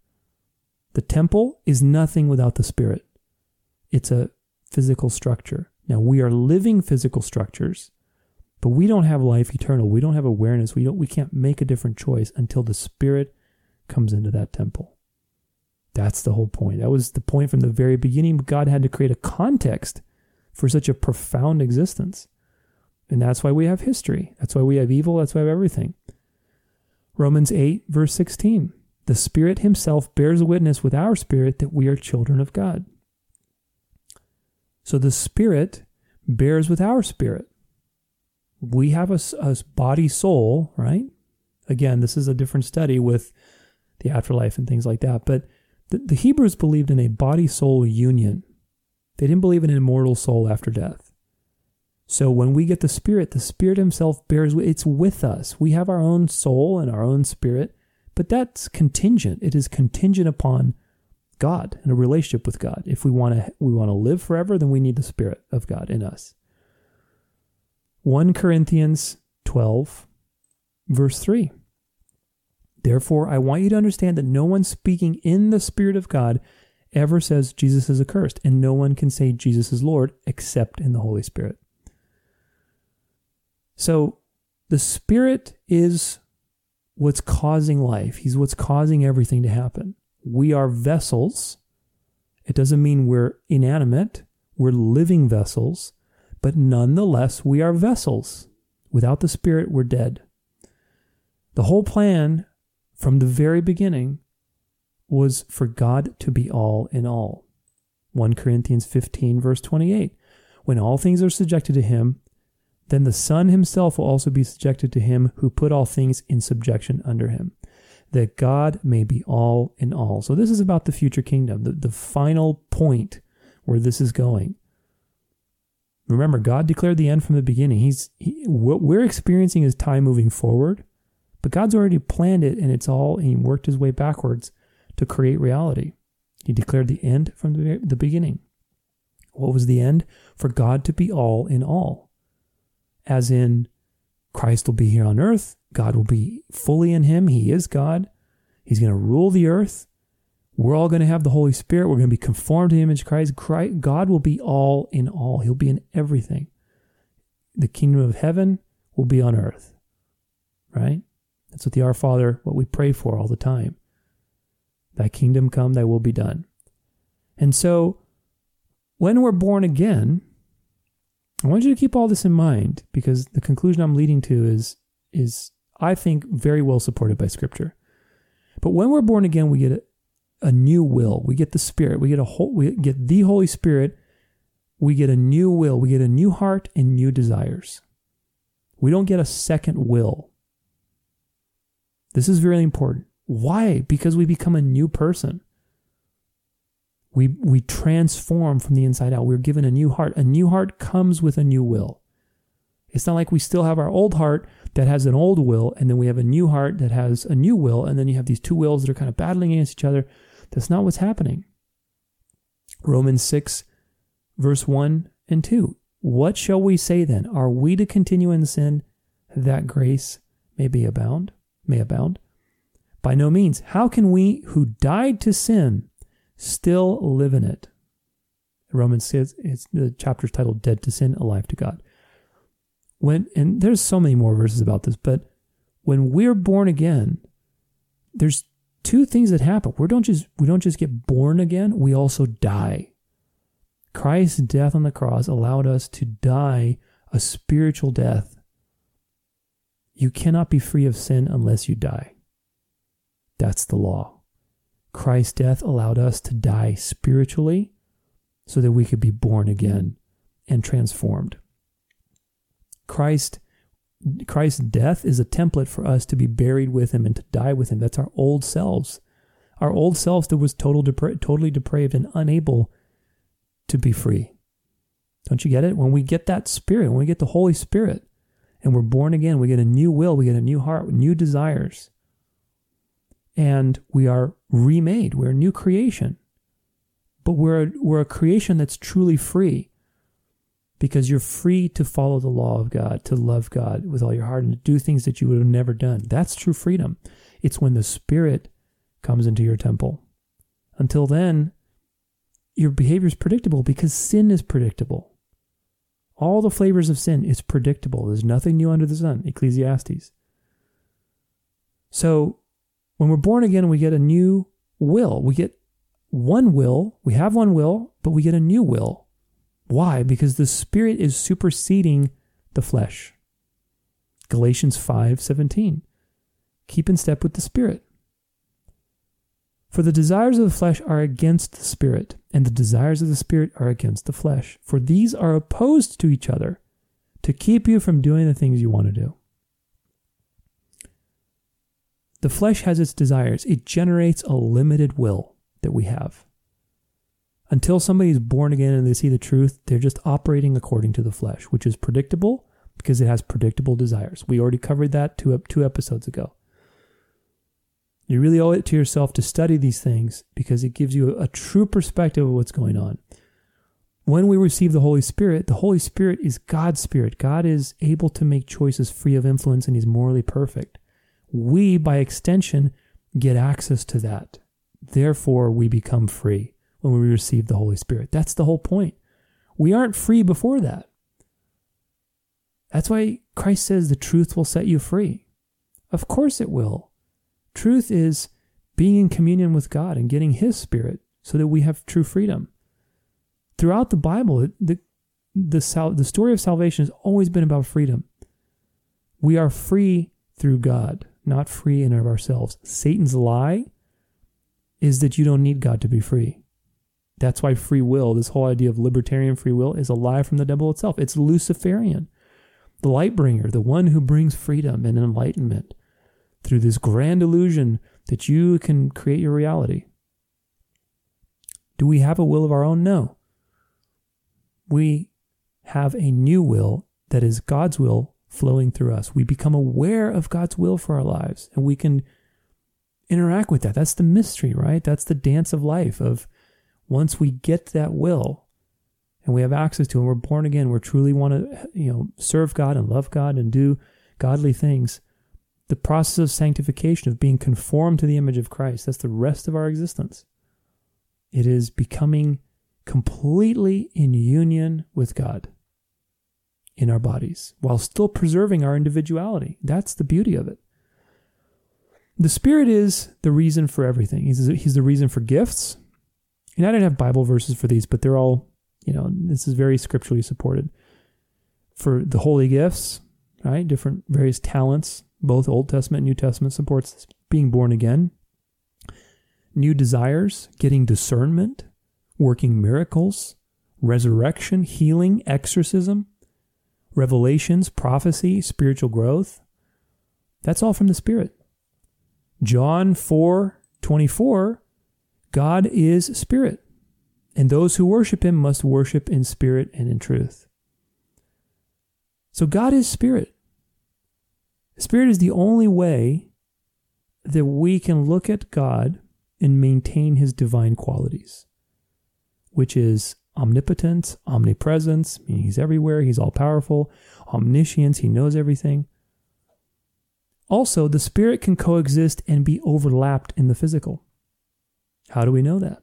The temple is nothing without the Spirit. It's a physical structure. Now we are living physical structures, but we don't have life eternal. We don't have awareness. We don't we can't make a different choice until the Spirit comes into that temple. That's the whole point. That was the point from the very beginning. God had to create a context for such a profound existence. And that's why we have history. That's why we have evil. That's why we have everything. Romans 8, verse 16. The Spirit Himself bears witness with our spirit that we are children of God. So the Spirit bears with our spirit. We have a, a body soul, right? Again, this is a different study with the afterlife and things like that. But the, the Hebrews believed in a body soul union, they didn't believe in an immortal soul after death. So when we get the Spirit, the Spirit Himself bears, it's with us. We have our own soul and our own spirit, but that's contingent. It is contingent upon God and a relationship with God. If we want to we want to live forever, then we need the Spirit of God in us. 1 Corinthians 12, verse 3. Therefore, I want you to understand that no one speaking in the Spirit of God ever says Jesus is accursed, and no one can say Jesus is Lord except in the Holy Spirit. So the Spirit is what's causing life, He's what's causing everything to happen. We are vessels. It doesn't mean we're inanimate, we're living vessels, but nonetheless, we are vessels. Without the Spirit, we're dead. The whole plan from the very beginning was for God to be all in all. 1 Corinthians 15, verse 28. When all things are subjected to him, then the Son himself will also be subjected to him who put all things in subjection under him, that God may be all in all. So, this is about the future kingdom, the, the final point where this is going. Remember, God declared the end from the beginning. He's he, what we're experiencing is time moving forward, but God's already planned it, and it's all He worked His way backwards to create reality. He declared the end from the beginning. What was the end? For God to be all in all as in Christ will be here on earth. God will be fully in him. He is God. He's going to rule the earth. We're all going to have the Holy Spirit. We're going to be conformed to the image of Christ. Christ. God will be all in all. He'll be in everything. The kingdom of heaven will be on earth. Right? That's what the Our Father, what we pray for all the time. Thy kingdom come, thy will be done. And so when we're born again, I want you to keep all this in mind because the conclusion I'm leading to is is I think very well supported by scripture. But when we're born again, we get a, a new will. We get the spirit. We get a whole we get the Holy Spirit. We get a new will. We get a new heart and new desires. We don't get a second will. This is very important. Why? Because we become a new person. We, we transform from the inside out. We're given a new heart. A new heart comes with a new will. It's not like we still have our old heart that has an old will, and then we have a new heart that has a new will, and then you have these two wills that are kind of battling against each other. That's not what's happening. Romans 6, verse 1 and 2. What shall we say then? Are we to continue in sin that grace may be abound? May abound? By no means. How can we who died to sin still live in it. Romans says it's the chapter is titled Dead to Sin, Alive to God. When and there's so many more verses about this, but when we're born again, there's two things that happen. We don't just we don't just get born again, we also die. Christ's death on the cross allowed us to die a spiritual death. You cannot be free of sin unless you die. That's the law. Christ's death allowed us to die spiritually so that we could be born again and transformed. Christ Christ's death is a template for us to be buried with him and to die with him. That's our old selves. our old selves that was total depra- totally depraved and unable to be free. Don't you get it? When we get that spirit, when we get the Holy Spirit and we're born again, we get a new will, we get a new heart, new desires. And we are remade. We're a new creation. But we're a, we're a creation that's truly free because you're free to follow the law of God, to love God with all your heart and to do things that you would have never done. That's true freedom. It's when the Spirit comes into your temple. Until then, your behavior is predictable because sin is predictable. All the flavors of sin is predictable. There's nothing new under the sun. Ecclesiastes. So when we're born again, we get a new will. We get one will. We have one will, but we get a new will. Why? Because the spirit is superseding the flesh. Galatians 5:17. Keep in step with the spirit. For the desires of the flesh are against the spirit, and the desires of the spirit are against the flesh. For these are opposed to each other to keep you from doing the things you want to do. The flesh has its desires, it generates a limited will that we have. Until somebody is born again and they see the truth, they're just operating according to the flesh, which is predictable because it has predictable desires. We already covered that two, two episodes ago. You really owe it to yourself to study these things because it gives you a, a true perspective of what's going on. When we receive the Holy Spirit, the Holy Spirit is God's Spirit. God is able to make choices free of influence and He's morally perfect. We, by extension, get access to that. Therefore, we become free when we receive the Holy Spirit. That's the whole point. We aren't free before that. That's why Christ says the truth will set you free. Of course it will. Truth is being in communion with God and getting His Spirit so that we have true freedom. Throughout the Bible, the, the, sal- the story of salvation has always been about freedom. We are free through God, not free in of ourselves. Satan's lie is that you don't need God to be free. That's why free will, this whole idea of libertarian free will, is a lie from the devil itself. It's Luciferian. The light bringer, the one who brings freedom and enlightenment through this grand illusion that you can create your reality. Do we have a will of our own? No. We have a new will that is God's will flowing through us. We become aware of God's will for our lives and we can interact with that. That's the mystery, right? That's the dance of life of once we get that will and we have access to it and we're born again, we truly want to, you know, serve God and love God and do godly things the process of sanctification, of being conformed to the image of Christ. That's the rest of our existence. It is becoming completely in union with God in our bodies while still preserving our individuality. That's the beauty of it. The Spirit is the reason for everything. He's, he's the reason for gifts. And I didn't have Bible verses for these, but they're all, you know, this is very scripturally supported. For the holy gifts, right? Different various talents, both Old Testament and New Testament supports being born again. New desires, getting discernment, working miracles, resurrection, healing, exorcism, revelations, prophecy, spiritual growth. That's all from the Spirit. John 4 24, God is Spirit, and those who worship Him must worship in spirit and in truth. So God is Spirit. Spirit is the only way that we can look at God and maintain his divine qualities, which is omnipotence, omnipresence, meaning he's everywhere, he's all powerful, omniscience, he knows everything. Also, the spirit can coexist and be overlapped in the physical. How do we know that?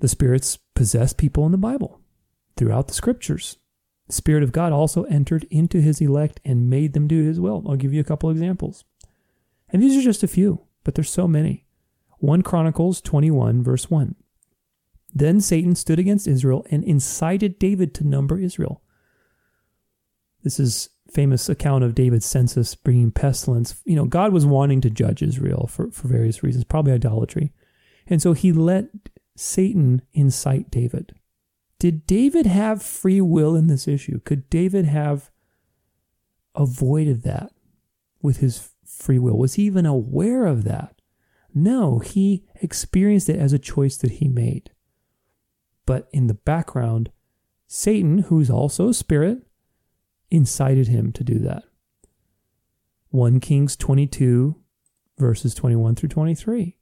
The spirits possess people in the Bible throughout the scriptures. The Spirit of God also entered into his elect and made them do his will. I'll give you a couple examples. And these are just a few, but there's so many. 1 Chronicles 21, verse 1. Then Satan stood against Israel and incited David to number Israel. This is famous account of David's census bringing pestilence. You know, God was wanting to judge Israel for, for various reasons, probably idolatry. And so he let Satan incite David. Did David have free will in this issue? Could David have avoided that with his free will? Was he even aware of that? No, he experienced it as a choice that he made. But in the background, Satan, who's also a spirit, incited him to do that. 1 Kings 22, verses 21 through 23.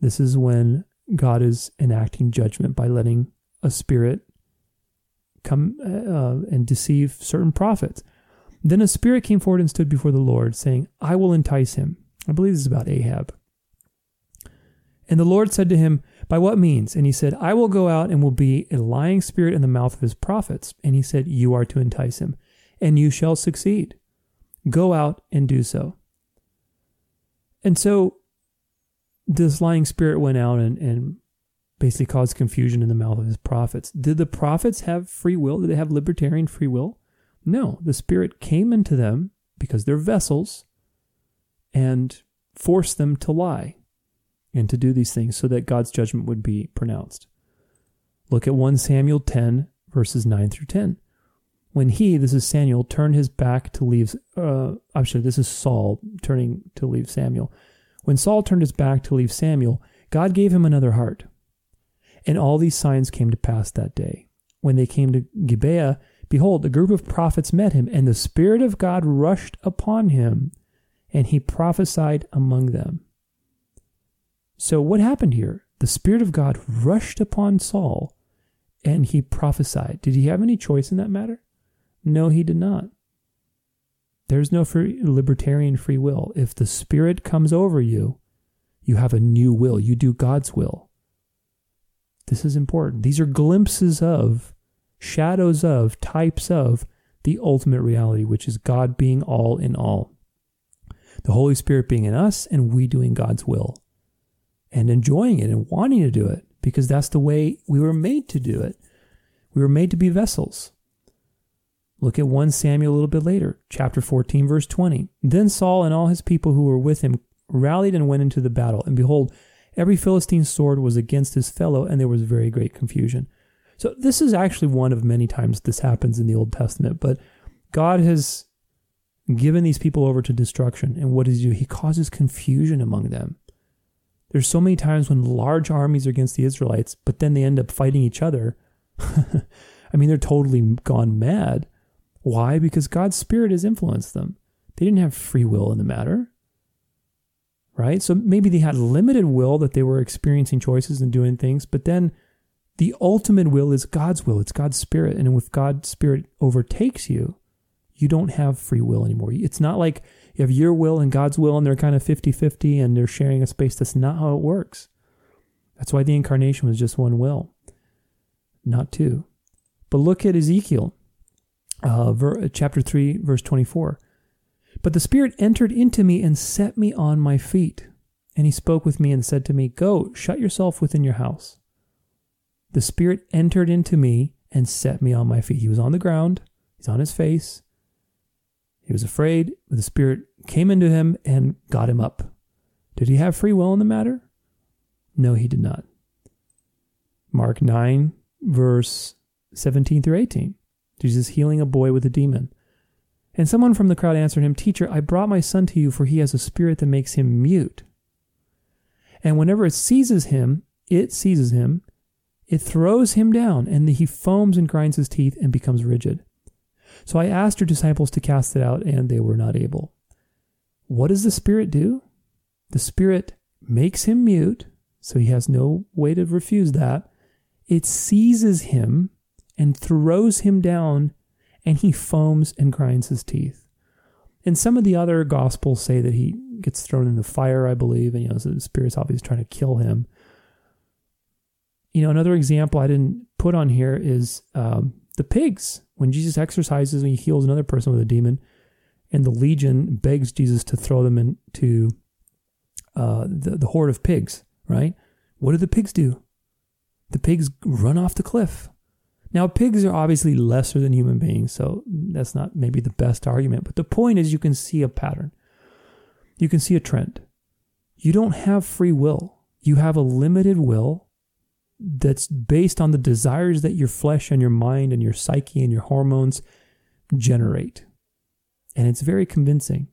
This is when God is enacting judgment by letting a spirit come uh, and deceive certain prophets. Then a spirit came forward and stood before the Lord, saying, I will entice him. I believe this is about Ahab. And the Lord said to him, By what means? And he said, I will go out and will be a lying spirit in the mouth of his prophets. And he said, You are to entice him, and you shall succeed. Go out and do so. And so this lying spirit went out and, and basically caused confusion in the mouth of his prophets. Did the prophets have free will? Did they have libertarian free will? No, the Spirit came into them because they're vessels and forced them to lie and to do these things so that God's judgment would be pronounced. Look at 1 Samuel 10, verses 9 through 10. When he, this is Samuel, turned his back to leave, uh, I'm sorry, this is Saul turning to leave Samuel. When Saul turned his back to leave Samuel, God gave him another heart. And all these signs came to pass that day. When they came to Gibeah, behold, a group of prophets met him, and the Spirit of God rushed upon him, and he prophesied among them. So, what happened here? The Spirit of God rushed upon Saul, and he prophesied. Did he have any choice in that matter? No, he did not. There's no free, libertarian free will. If the Spirit comes over you, you have a new will. You do God's will. This is important. These are glimpses of, shadows of, types of the ultimate reality, which is God being all in all. The Holy Spirit being in us and we doing God's will and enjoying it and wanting to do it because that's the way we were made to do it. We were made to be vessels. Look at 1 Samuel a little bit later, chapter 14, verse 20. Then Saul and all his people who were with him rallied and went into the battle. And behold, Every Philistine's sword was against his fellow, and there was very great confusion. So, this is actually one of many times this happens in the Old Testament, but God has given these people over to destruction. And what does he do? He causes confusion among them. There's so many times when large armies are against the Israelites, but then they end up fighting each other. I mean, they're totally gone mad. Why? Because God's Spirit has influenced them. They didn't have free will in the matter right? So maybe they had limited will that they were experiencing choices and doing things, but then the ultimate will is God's will. It's God's spirit. And if God's spirit overtakes you, you don't have free will anymore. It's not like you have your will and God's will and they're kind of 50 50 and they're sharing a space. That's not how it works. That's why the incarnation was just one will, not two. But look at Ezekiel, uh, ver- chapter 3, verse 24. But the Spirit entered into me and set me on my feet. And he spoke with me and said to me, Go, shut yourself within your house. The Spirit entered into me and set me on my feet. He was on the ground, he's on his face. He was afraid. The Spirit came into him and got him up. Did he have free will in the matter? No, he did not. Mark 9, verse 17 through 18. Jesus healing a boy with a demon. And someone from the crowd answered him, Teacher, I brought my son to you, for he has a spirit that makes him mute. And whenever it seizes him, it seizes him, it throws him down, and he foams and grinds his teeth and becomes rigid. So I asked your disciples to cast it out, and they were not able. What does the Spirit do? The Spirit makes him mute, so he has no way to refuse that. It seizes him and throws him down and he foams and grinds his teeth. And some of the other gospels say that he gets thrown in the fire, I believe, and you know, so the spirit's obviously trying to kill him. You know, another example I didn't put on here is um, the pigs. When Jesus exorcises and he heals another person with a demon, and the legion begs Jesus to throw them into uh, the, the horde of pigs, right? What do the pigs do? The pigs run off the cliff. Now, pigs are obviously lesser than human beings, so that's not maybe the best argument. But the point is, you can see a pattern, you can see a trend. You don't have free will, you have a limited will that's based on the desires that your flesh and your mind and your psyche and your hormones generate. And it's very convincing,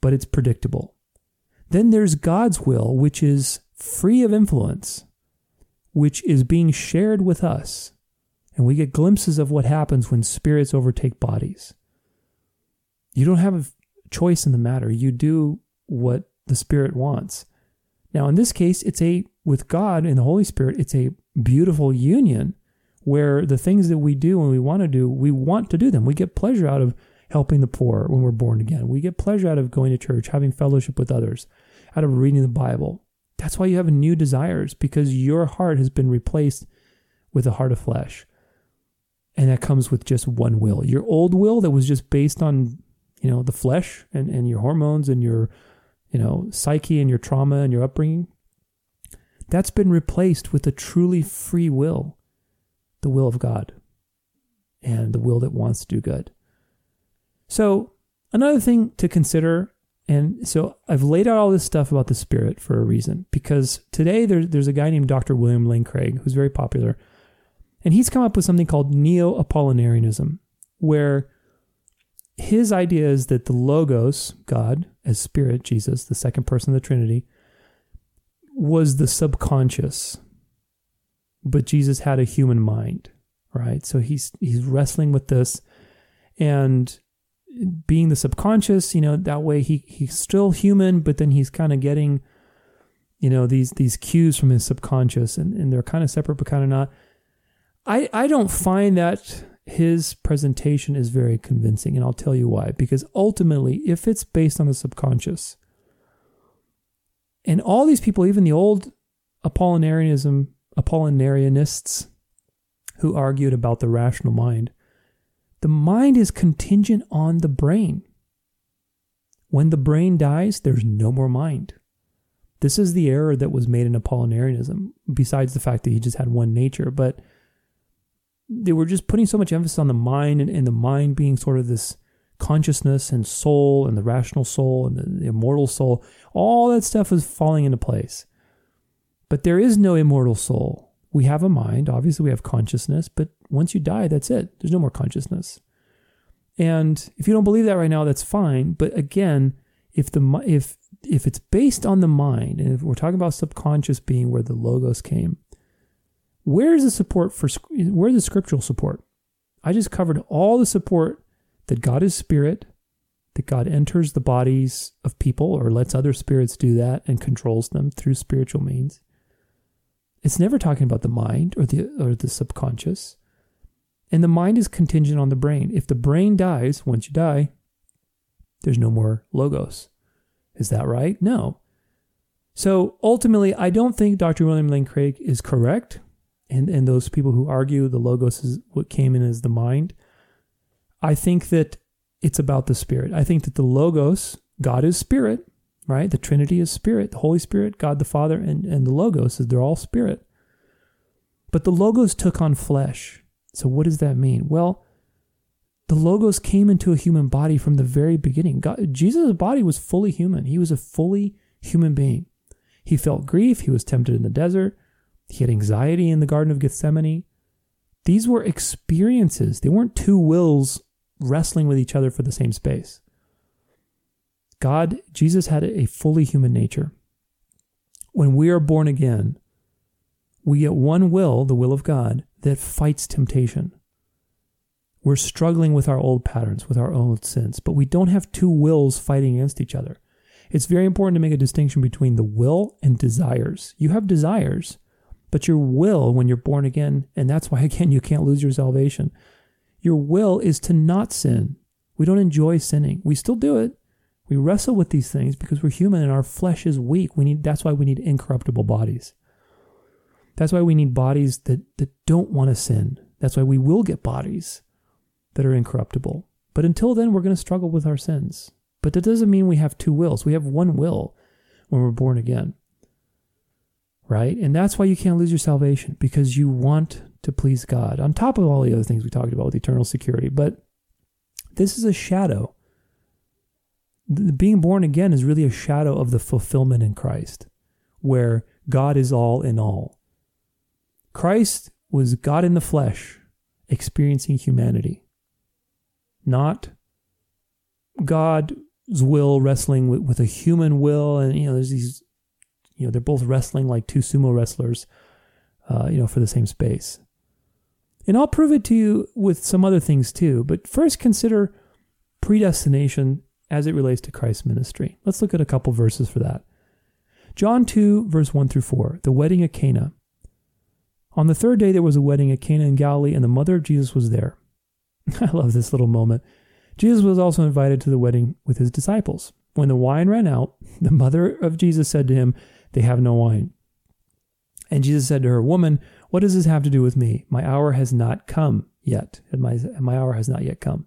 but it's predictable. Then there's God's will, which is free of influence, which is being shared with us. And we get glimpses of what happens when spirits overtake bodies. You don't have a choice in the matter. You do what the Spirit wants. Now, in this case, it's a, with God and the Holy Spirit, it's a beautiful union where the things that we do and we want to do, we want to do them. We get pleasure out of helping the poor when we're born again. We get pleasure out of going to church, having fellowship with others, out of reading the Bible. That's why you have new desires because your heart has been replaced with a heart of flesh. And that comes with just one will. Your old will that was just based on, you know, the flesh and, and your hormones and your, you know, psyche and your trauma and your upbringing, that's been replaced with a truly free will the will of God and the will that wants to do good. So, another thing to consider, and so I've laid out all this stuff about the Spirit for a reason, because today there, there's a guy named Dr. William Lane Craig who's very popular, and he's come up with something called Neo Apollinarianism, where his idea is that the Logos, God, as Spirit, Jesus, the second person of the Trinity, was the subconscious but Jesus had a human mind, right? So he's he's wrestling with this and being the subconscious, you know, that way he he's still human, but then he's kind of getting you know these these cues from his subconscious and, and they're kind of separate but kind of not. I I don't find that his presentation is very convincing and I'll tell you why because ultimately if it's based on the subconscious and all these people even the old apollinarianism Apollinarianists who argued about the rational mind. The mind is contingent on the brain. When the brain dies, there's no more mind. This is the error that was made in Apollinarianism, besides the fact that he just had one nature. But they were just putting so much emphasis on the mind and, and the mind being sort of this consciousness and soul and the rational soul and the, the immortal soul. All that stuff was falling into place. But there is no immortal soul. We have a mind, obviously, we have consciousness, but once you die, that's it. There's no more consciousness. And if you don't believe that right now, that's fine. But again, if the if if it's based on the mind, and if we're talking about subconscious being where the logos came, where is the support for where's the scriptural support? I just covered all the support that God is spirit, that God enters the bodies of people or lets other spirits do that and controls them through spiritual means. It's never talking about the mind or the or the subconscious. And the mind is contingent on the brain. If the brain dies, once you die, there's no more logos. Is that right? No. So ultimately, I don't think Dr. William Lane Craig is correct. And, and those people who argue the logos is what came in as the mind. I think that it's about the spirit. I think that the logos, God is spirit, right? The Trinity is spirit, the Holy Spirit, God the Father, and, and the Logos is they're all spirit. But the Logos took on flesh. So what does that mean? Well, the Logos came into a human body from the very beginning. God, Jesus' body was fully human. He was a fully human being. He felt grief. He was tempted in the desert. He had anxiety in the Garden of Gethsemane. These were experiences. They weren't two wills wrestling with each other for the same space. God, Jesus had a fully human nature. When we are born again, we get one will, the will of God, that fights temptation. We're struggling with our old patterns, with our old sins, but we don't have two wills fighting against each other. It's very important to make a distinction between the will and desires. You have desires, but your will, when you're born again, and that's why, again, you can't lose your salvation, your will is to not sin. We don't enjoy sinning. We still do it, we wrestle with these things because we're human and our flesh is weak. We need that's why we need incorruptible bodies. That's why we need bodies that, that don't want to sin. That's why we will get bodies that are incorruptible. But until then, we're going to struggle with our sins. But that doesn't mean we have two wills. We have one will when we're born again. Right? And that's why you can't lose your salvation because you want to please God, on top of all the other things we talked about with eternal security. But this is a shadow being born again is really a shadow of the fulfillment in Christ, where God is all in all. Christ was God in the flesh, experiencing humanity, not God's will wrestling with, with a human will, and you know, there's these, you know, they're both wrestling like two sumo wrestlers, uh, you know, for the same space. And I'll prove it to you with some other things too. But first, consider predestination as it relates to Christ's ministry. Let's look at a couple verses for that. John 2, verse 1 through 4, the wedding at Cana. On the third day, there was a wedding at Cana in Galilee, and the mother of Jesus was there. I love this little moment. Jesus was also invited to the wedding with his disciples. When the wine ran out, the mother of Jesus said to him, They have no wine. And Jesus said to her, Woman, what does this have to do with me? My hour has not come yet, and my, my hour has not yet come.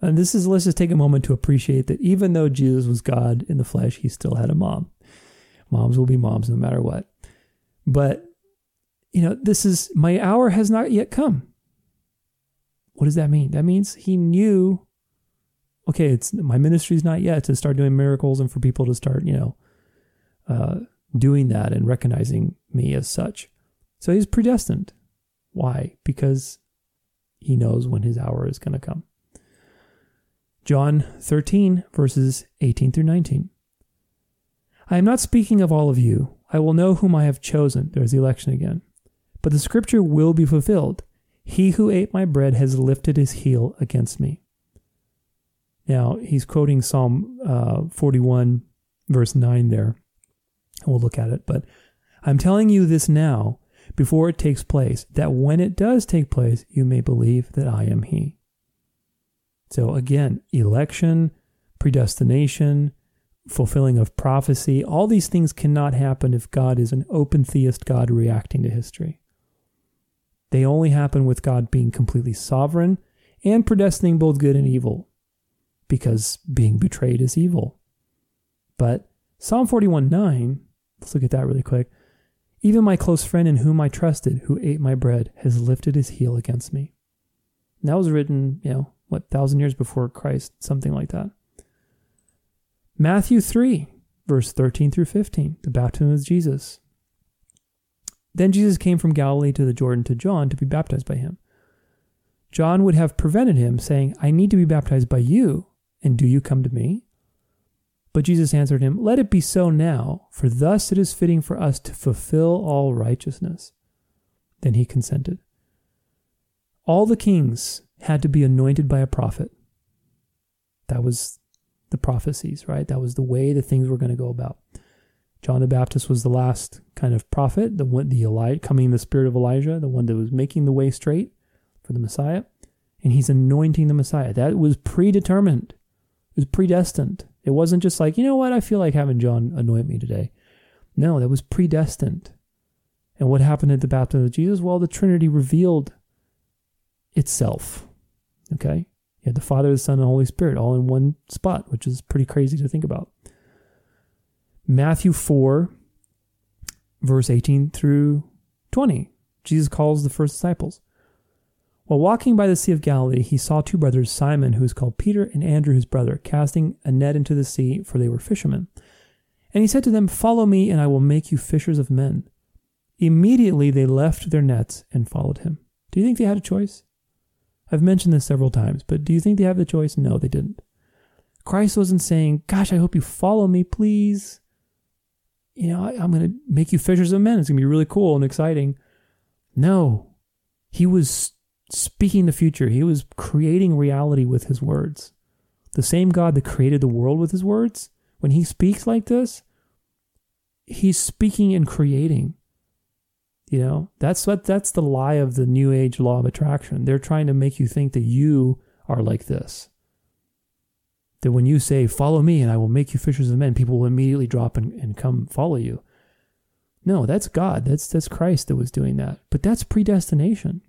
And this is, let's just take a moment to appreciate that even though Jesus was God in the flesh, he still had a mom. Moms will be moms no matter what. But, you know, this is, my hour has not yet come. What does that mean? That means he knew, okay, it's my ministry's not yet to start doing miracles and for people to start, you know, uh, doing that and recognizing me as such. So he's predestined. Why? Because he knows when his hour is going to come. John 13, verses 18 through 19. I am not speaking of all of you. I will know whom I have chosen. There's the election again. But the scripture will be fulfilled. He who ate my bread has lifted his heel against me. Now, he's quoting Psalm uh, 41, verse 9 there. We'll look at it. But I'm telling you this now before it takes place, that when it does take place, you may believe that I am he. So again, election, predestination, fulfilling of prophecy, all these things cannot happen if God is an open theist God reacting to history. They only happen with God being completely sovereign and predestining both good and evil, because being betrayed is evil. But Psalm 41 9, let's look at that really quick. Even my close friend in whom I trusted, who ate my bread, has lifted his heel against me. And that was written, you know, what, thousand years before Christ, something like that. Matthew 3, verse 13 through 15, the baptism of Jesus. Then Jesus came from Galilee to the Jordan to John to be baptized by him. John would have prevented him, saying, I need to be baptized by you, and do you come to me? But Jesus answered him, Let it be so now, for thus it is fitting for us to fulfill all righteousness. Then he consented. All the kings had to be anointed by a prophet. That was the prophecies, right? That was the way the things were going to go about. John the Baptist was the last kind of prophet, the one, the Elijah, coming in the spirit of Elijah, the one that was making the way straight for the Messiah, and he's anointing the Messiah. That was predetermined. It was predestined. It wasn't just like, you know what, I feel like having John anoint me today. No, that was predestined. And what happened at the baptism of Jesus? Well, the Trinity revealed itself. Okay? You had the Father, the Son, and the Holy Spirit all in one spot, which is pretty crazy to think about. Matthew 4, verse 18 through 20. Jesus calls the first disciples. While walking by the Sea of Galilee, he saw two brothers, Simon, who is called Peter, and Andrew, his brother, casting a net into the sea, for they were fishermen. And he said to them, Follow me, and I will make you fishers of men. Immediately they left their nets and followed him. Do you think they had a choice? I've mentioned this several times, but do you think they have the choice? No, they didn't. Christ wasn't saying, Gosh, I hope you follow me, please you know, I, am going to make you fishers of men. It's going to be really cool and exciting. No, he was speaking the future. He was creating reality with his words. The same God that created the world with his words, when he speaks like this, he's speaking and creating. You know, that's what that's the lie of the new age law of attraction. They're trying to make you think that you are like this that when you say, Follow me and I will make you fishers of men, people will immediately drop and, and come follow you. No, that's God. That's that's Christ that was doing that. But that's predestination.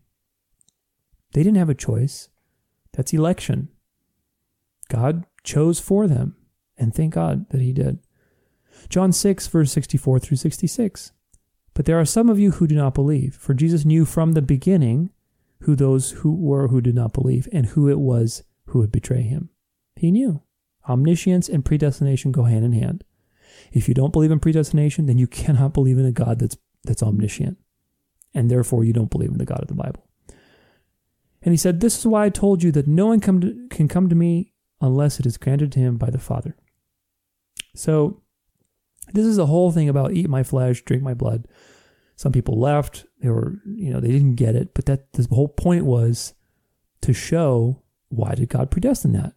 They didn't have a choice. That's election. God chose for them. And thank God that He did. John 6, verse 64 through 66. But there are some of you who do not believe, for Jesus knew from the beginning who those who were who did not believe and who it was who would betray him. He knew. Omniscience and predestination go hand in hand. If you don't believe in predestination, then you cannot believe in a God that's that's omniscient. And therefore you don't believe in the God of the Bible. And he said, This is why I told you that no one come to, can come to me unless it is granted to him by the Father. So, this is the whole thing about eat my flesh, drink my blood. Some people left. They were, you know, they didn't get it. But that the whole point was to show why did God predestine that?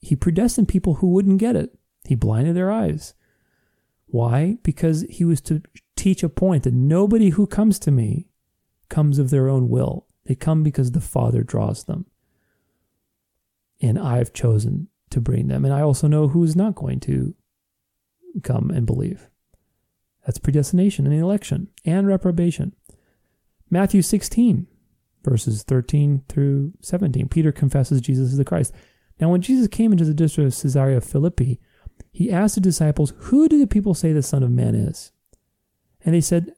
He predestined people who wouldn't get it. He blinded their eyes. Why? Because he was to teach a point that nobody who comes to me comes of their own will. They come because the Father draws them. And I've chosen to bring them. And I also know who's not going to come and believe. That's predestination and election and reprobation. Matthew 16, verses 13 through 17. Peter confesses Jesus is the Christ. Now, when Jesus came into the district of Caesarea Philippi, he asked the disciples, Who do the people say the Son of Man is? And they said,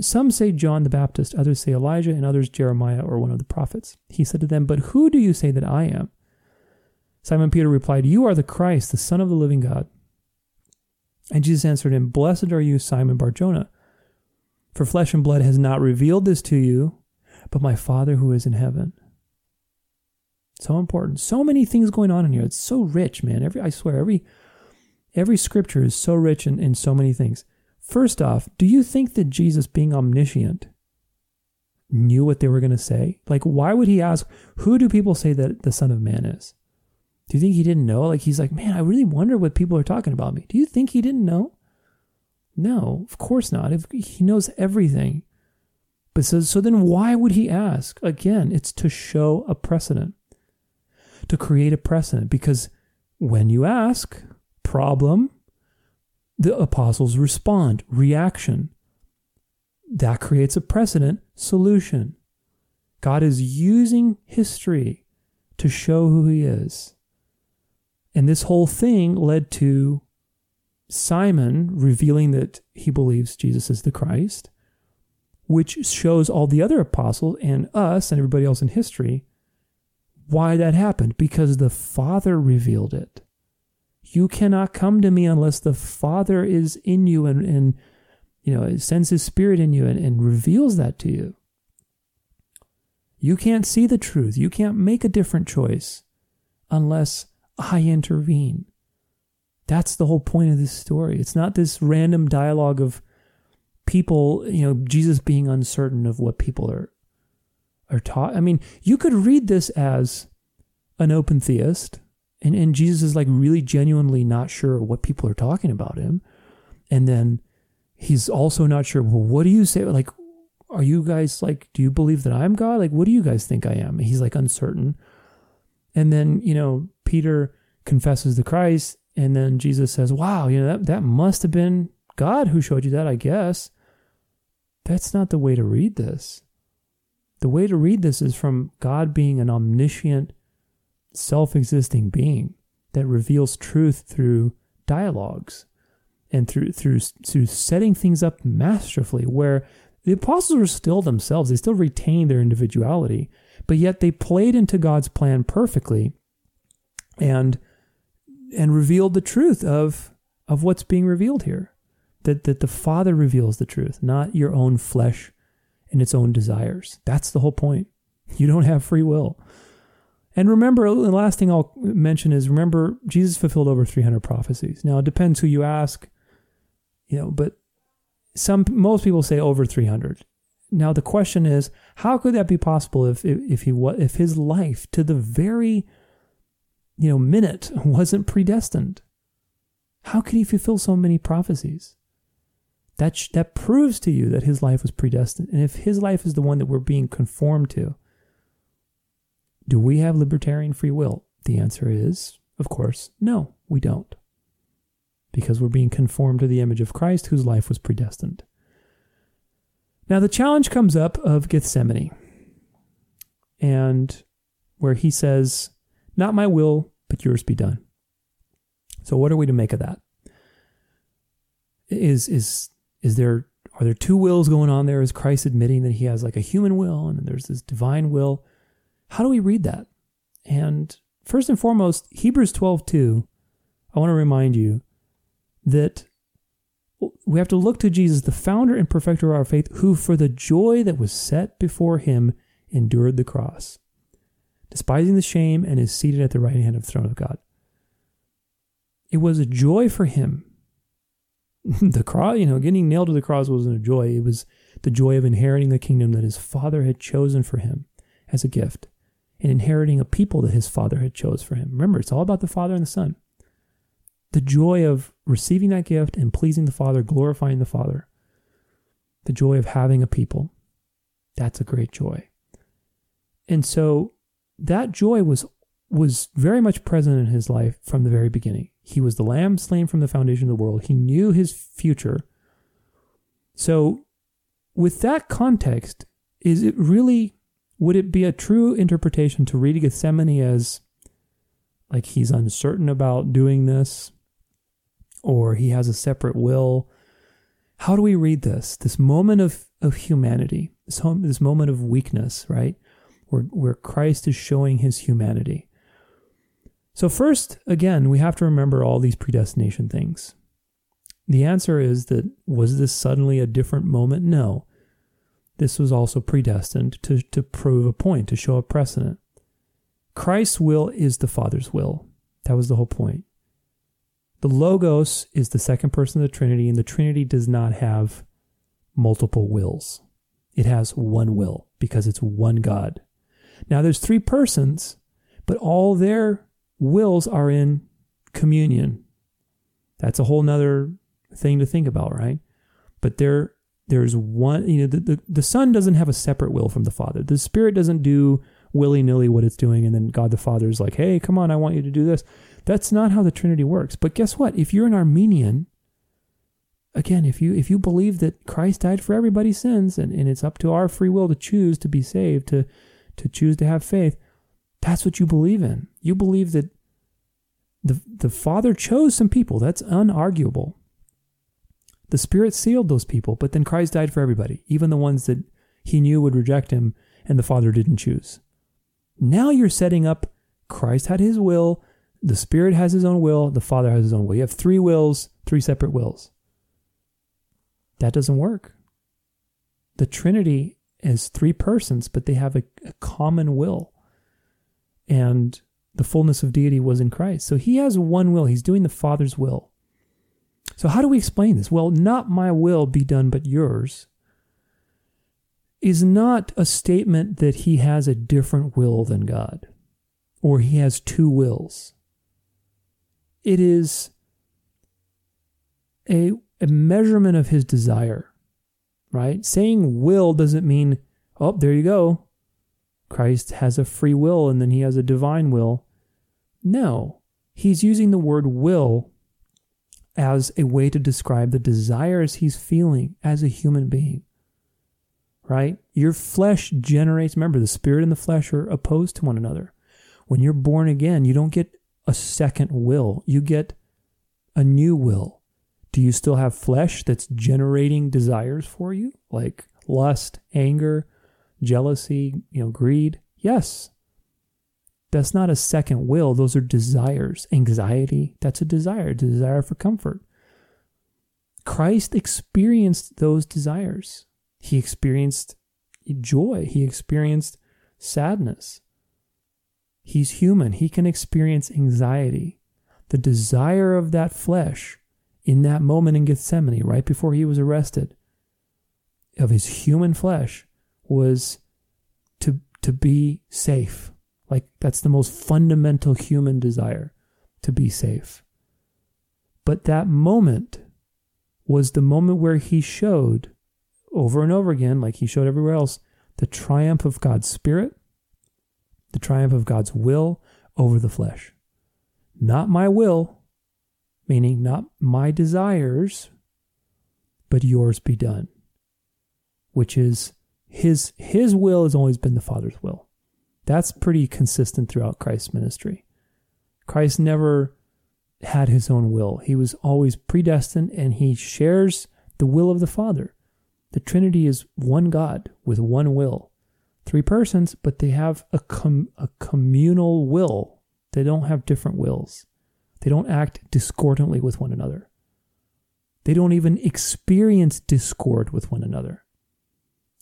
Some say John the Baptist, others say Elijah, and others Jeremiah or one of the prophets. He said to them, But who do you say that I am? Simon Peter replied, You are the Christ, the Son of the living God. And Jesus answered him, Blessed are you, Simon Barjona, for flesh and blood has not revealed this to you, but my Father who is in heaven. So important. So many things going on in here. It's so rich, man. Every I swear, every every scripture is so rich in, in so many things. First off, do you think that Jesus, being omniscient, knew what they were going to say? Like, why would he ask, Who do people say that the Son of Man is? Do you think he didn't know? Like he's like, man, I really wonder what people are talking about me. Do you think he didn't know? No, of course not. If he knows everything. But so, so then why would he ask? Again, it's to show a precedent, to create a precedent. Because when you ask, problem, the apostles respond, reaction. That creates a precedent, solution. God is using history to show who he is. And this whole thing led to Simon revealing that he believes Jesus is the Christ, which shows all the other apostles and us and everybody else in history why that happened. Because the Father revealed it. You cannot come to me unless the Father is in you and, and you know, sends his spirit in you and, and reveals that to you. You can't see the truth. You can't make a different choice unless I intervene. That's the whole point of this story. It's not this random dialogue of people, you know, Jesus being uncertain of what people are are taught. I mean, you could read this as an open theist, and, and Jesus is like really genuinely not sure what people are talking about him. And then he's also not sure, well, what do you say? Like, are you guys like, do you believe that I'm God? Like, what do you guys think I am? he's like uncertain. And then, you know, Peter confesses the Christ, and then Jesus says, Wow, you know, that, that must have been God who showed you that, I guess. That's not the way to read this. The way to read this is from God being an omniscient, self existing being that reveals truth through dialogues and through, through, through setting things up masterfully, where the apostles were still themselves, they still retained their individuality, but yet they played into God's plan perfectly and and revealed the truth of of what's being revealed here. That that the Father reveals the truth, not your own flesh and its own desires. That's the whole point. You don't have free will. And remember, the last thing I'll mention is remember Jesus fulfilled over 300 prophecies. Now it depends who you ask, you know, but some most people say over 300. Now the question is, how could that be possible if if, he if his life to the very you know minute wasn't predestined? How could he fulfill so many prophecies? That sh- that proves to you that his life was predestined. And if his life is the one that we're being conformed to, do we have libertarian free will? The answer is, of course, no, we don't. Because we're being conformed to the image of Christ whose life was predestined. Now, the challenge comes up of Gethsemane, and where he says, Not my will, but yours be done. So, what are we to make of that? Is, is, is there, are there two wills going on there? Is Christ admitting that he has like a human will and there's this divine will? How do we read that? And first and foremost, Hebrews 12 2, I want to remind you that we have to look to Jesus, the founder and perfecter of our faith, who for the joy that was set before him endured the cross, despising the shame, and is seated at the right hand of the throne of God. It was a joy for him. the cross, you know, getting nailed to the cross wasn't a joy. It was the joy of inheriting the kingdom that his father had chosen for him as a gift and inheriting a people that his father had chose for him. Remember, it's all about the father and the son. The joy of receiving that gift and pleasing the father, glorifying the father. The joy of having a people. That's a great joy. And so that joy was was very much present in his life from the very beginning. He was the lamb slain from the foundation of the world. He knew his future. So with that context, is it really would it be a true interpretation to read Gethsemane as like he's uncertain about doing this or he has a separate will? How do we read this? This moment of, of humanity, this, home, this moment of weakness, right? Where, where Christ is showing his humanity. So, first, again, we have to remember all these predestination things. The answer is that was this suddenly a different moment? No. This was also predestined to, to prove a point, to show a precedent. Christ's will is the Father's will. That was the whole point. The Logos is the second person of the Trinity, and the Trinity does not have multiple wills. It has one will because it's one God. Now there's three persons, but all their wills are in communion. That's a whole nother thing to think about, right? But there, there's one, you know, the, the, the Son doesn't have a separate will from the Father. The Spirit doesn't do willy nilly what it's doing, and then God the Father is like, hey, come on, I want you to do this. That's not how the Trinity works. But guess what? If you're an Arminian again, if you if you believe that Christ died for everybody's sins and, and it's up to our free will to choose to be saved, to to choose to have faith, that's what you believe in. You believe that the the Father chose some people. That's unarguable. The Spirit sealed those people, but then Christ died for everybody, even the ones that he knew would reject him and the Father didn't choose. Now you're setting up Christ had his will, the Spirit has his own will, the Father has his own will. You have three wills, three separate wills. That doesn't work. The Trinity is three persons, but they have a, a common will. And the fullness of deity was in Christ. So he has one will. He's doing the Father's will. So, how do we explain this? Well, not my will be done, but yours is not a statement that he has a different will than God or he has two wills. It is a, a measurement of his desire, right? Saying will doesn't mean, oh, there you go. Christ has a free will and then he has a divine will. No, he's using the word will as a way to describe the desires he's feeling as a human being. Right? Your flesh generates, remember, the spirit and the flesh are opposed to one another. When you're born again, you don't get a second will, you get a new will. Do you still have flesh that's generating desires for you, like lust, anger, jealousy, you know, greed? Yes. That's not a second will. Those are desires. Anxiety, that's a desire, desire for comfort. Christ experienced those desires. He experienced joy. He experienced sadness. He's human. He can experience anxiety. The desire of that flesh in that moment in Gethsemane, right before he was arrested, of his human flesh was to, to be safe, like that's the most fundamental human desire to be safe. But that moment was the moment where he showed over and over again, like he showed everywhere else, the triumph of God's Spirit, the triumph of God's will over the flesh. Not my will, meaning not my desires, but yours be done. Which is his his will has always been the Father's will. That's pretty consistent throughout Christ's ministry. Christ never had his own will. He was always predestined and he shares the will of the Father. The Trinity is one God with one will. Three persons, but they have a, com- a communal will. They don't have different wills. They don't act discordantly with one another. They don't even experience discord with one another.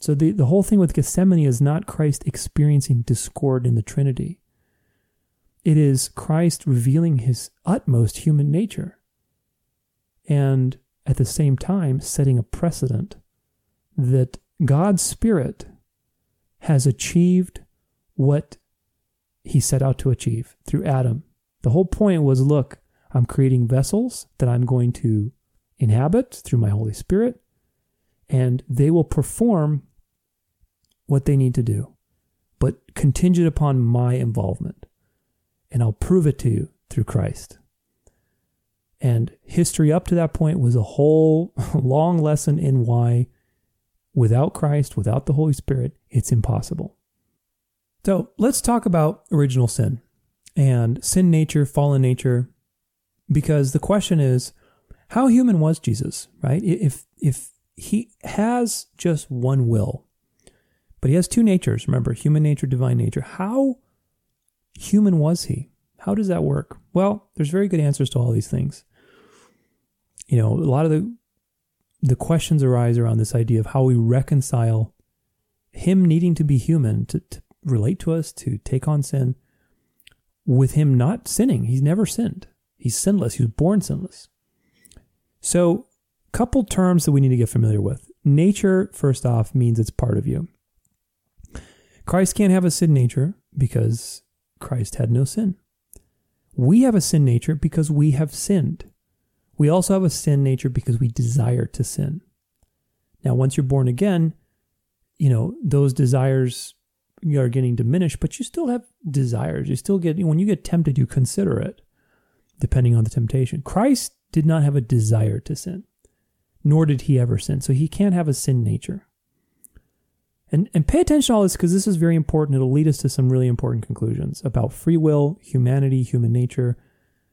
So the, the whole thing with Gethsemane is not Christ experiencing discord in the Trinity. it is Christ revealing his utmost human nature and at the same time setting a precedent that God's Spirit has achieved what he set out to achieve through Adam. The whole point was look, I'm creating vessels that I'm going to inhabit through my Holy Spirit, and they will perform what they need to do, but contingent upon my involvement. And I'll prove it to you through Christ. And history up to that point was a whole long lesson in why, without Christ, without the Holy Spirit, it's impossible. So let's talk about original sin and sin nature, fallen nature, because the question is, how human was Jesus, right? If if he has just one will, but he has two natures, remember, human nature, divine nature. How human was he? How does that work? Well, there's very good answers to all these things. You know, a lot of the the questions arise around this idea of how we reconcile him needing to be human to, to relate to us, to take on sin, with him not sinning. He's never sinned. He's sinless. He was born sinless. So, couple terms that we need to get familiar with. Nature, first off, means it's part of you. Christ can't have a sin nature because Christ had no sin. We have a sin nature because we have sinned. We also have a sin nature because we desire to sin. Now, once you're born again, you know, those desires are getting diminished, but you still have desires. You still get, when you get tempted, you consider it, depending on the temptation. Christ did not have a desire to sin, nor did he ever sin. So he can't have a sin nature. And, and pay attention to all this because this is very important. It'll lead us to some really important conclusions about free will, humanity, human nature,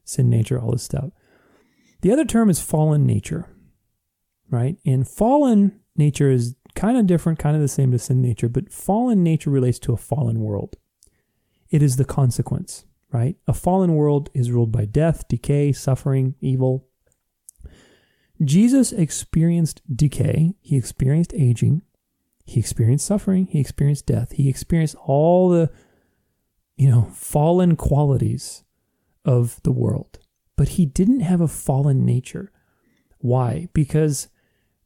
sin nature, all this stuff. The other term is fallen nature, right? And fallen nature is kind of different, kind of the same to sin nature, but fallen nature relates to a fallen world. It is the consequence, right? A fallen world is ruled by death, decay, suffering, evil. Jesus experienced decay, he experienced aging, he experienced suffering, he experienced death, he experienced all the you know, fallen qualities of the world. But he didn't have a fallen nature. Why? Because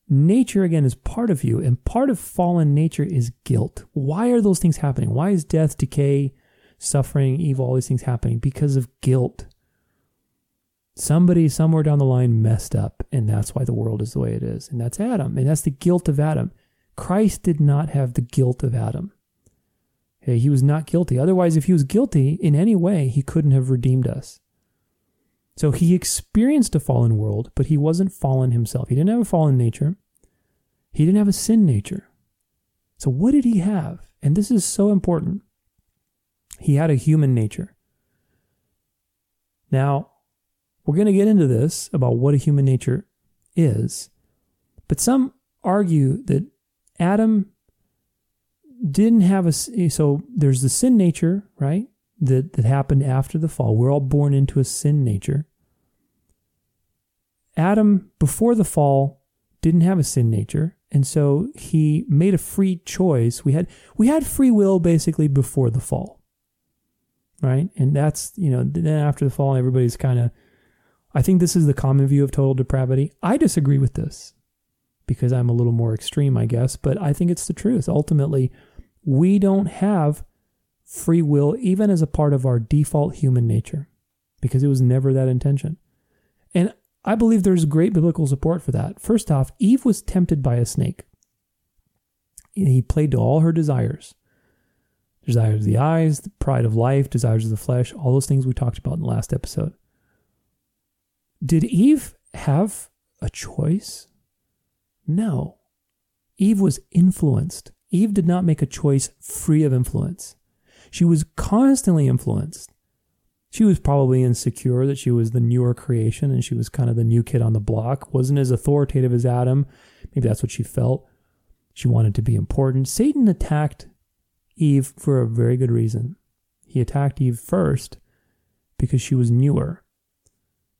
nature again is part of you and part of fallen nature is guilt. Why are those things happening? Why is death decay suffering evil all these things happening? Because of guilt. Somebody somewhere down the line messed up and that's why the world is the way it is and that's adam and that's the guilt of adam christ did not have the guilt of adam okay, he was not guilty otherwise if he was guilty in any way he couldn't have redeemed us so he experienced a fallen world, but he wasn't fallen himself. He didn't have a fallen nature. He didn't have a sin nature. So what did he have? And this is so important. He had a human nature. Now, we're going to get into this about what a human nature is, but some argue that Adam didn't have a eh, so there's the sin nature, right? that, that happened after the fall. We're all born into a sin nature. Adam, before the fall, didn't have a sin nature, and so he made a free choice. We had we had free will basically before the fall, right? And that's you know then after the fall, everybody's kind of. I think this is the common view of total depravity. I disagree with this because I'm a little more extreme, I guess, but I think it's the truth. Ultimately, we don't have free will even as a part of our default human nature because it was never that intention. And I believe there's great biblical support for that. First off, Eve was tempted by a snake. He played to all her desires desires of the eyes, the pride of life, desires of the flesh, all those things we talked about in the last episode. Did Eve have a choice? No. Eve was influenced. Eve did not make a choice free of influence. She was constantly influenced. She was probably insecure that she was the newer creation and she was kind of the new kid on the block, wasn't as authoritative as Adam. Maybe that's what she felt. She wanted to be important. Satan attacked Eve for a very good reason. He attacked Eve first because she was newer.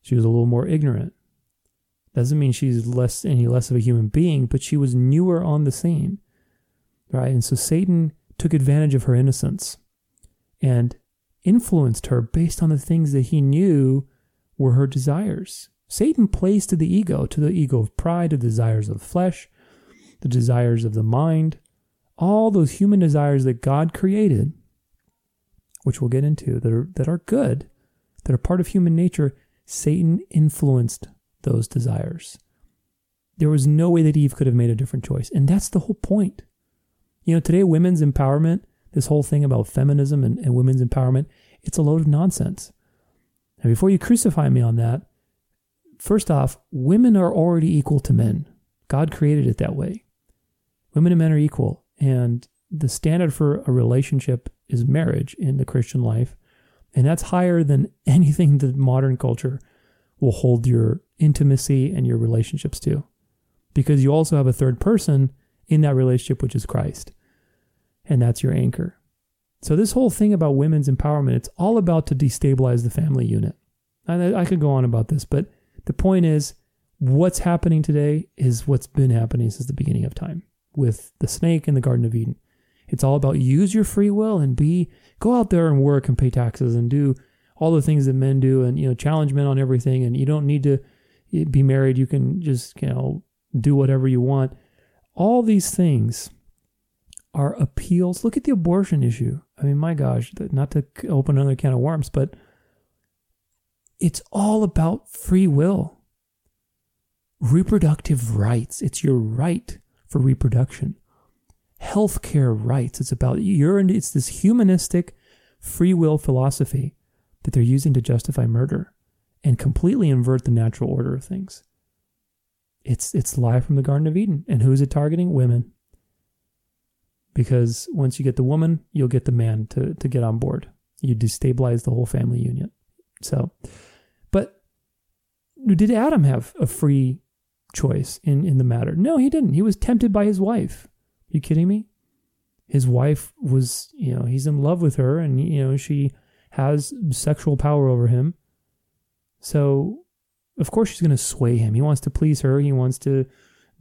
She was a little more ignorant. Doesn't mean she's less any less of a human being, but she was newer on the scene. Right? And so Satan took advantage of her innocence. And influenced her based on the things that he knew were her desires. Satan plays to the ego, to the ego of pride, the desires of the flesh, the desires of the mind, all those human desires that God created, which we'll get into, that are, that are good, that are part of human nature. Satan influenced those desires. There was no way that Eve could have made a different choice. And that's the whole point. You know, today, women's empowerment, this whole thing about feminism and, and women's empowerment, it's a load of nonsense. And before you crucify me on that, first off, women are already equal to men. God created it that way. Women and men are equal. And the standard for a relationship is marriage in the Christian life. And that's higher than anything that modern culture will hold your intimacy and your relationships to. Because you also have a third person in that relationship, which is Christ. And that's your anchor. So this whole thing about women's empowerment, it's all about to destabilize the family unit. I, I could go on about this, but the point is what's happening today is what's been happening since the beginning of time with the snake in the Garden of Eden. It's all about use your free will and be go out there and work and pay taxes and do all the things that men do and you know challenge men on everything. And you don't need to be married. You can just you know do whatever you want. All these things are appeals. Look at the abortion issue. I mean my gosh not to open another can of worms but it's all about free will. Reproductive rights. It's your right for reproduction. Healthcare rights. It's about you're it's this humanistic free will philosophy that they're using to justify murder and completely invert the natural order of things. It's it's live from the Garden of Eden. And who's it targeting? Women. Because once you get the woman, you'll get the man to, to get on board. You destabilize the whole family union. So but did Adam have a free choice in, in the matter? No, he didn't. He was tempted by his wife. You kidding me? His wife was, you know, he's in love with her and, you know, she has sexual power over him. So, of course, she's going to sway him. He wants to please her. He wants to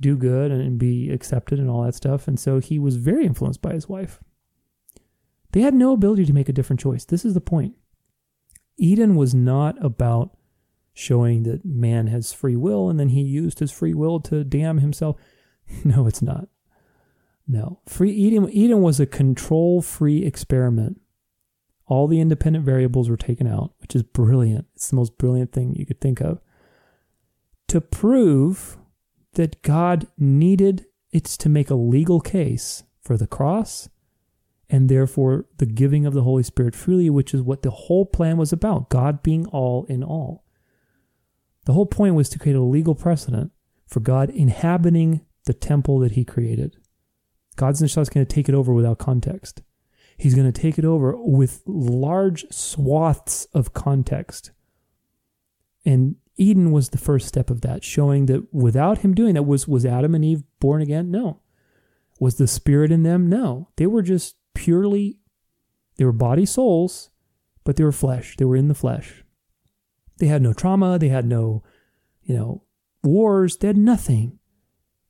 do good and be accepted and all that stuff. And so he was very influenced by his wife. They had no ability to make a different choice. This is the point. Eden was not about showing that man has free will and then he used his free will to damn himself. No, it's not. No. Free Eden, Eden was a control free experiment. All the independent variables were taken out, which is brilliant. It's the most brilliant thing you could think of. To prove that God needed it to make a legal case for the cross and therefore the giving of the Holy Spirit freely, which is what the whole plan was about God being all in all. The whole point was to create a legal precedent for God inhabiting the temple that He created. God's not just going to take it over without context. He's going to take it over with large swaths of context. And Eden was the first step of that, showing that without him doing that, was, was Adam and Eve born again? No. Was the spirit in them? No. They were just purely, they were body souls, but they were flesh. They were in the flesh. They had no trauma. They had no, you know, wars. They had nothing.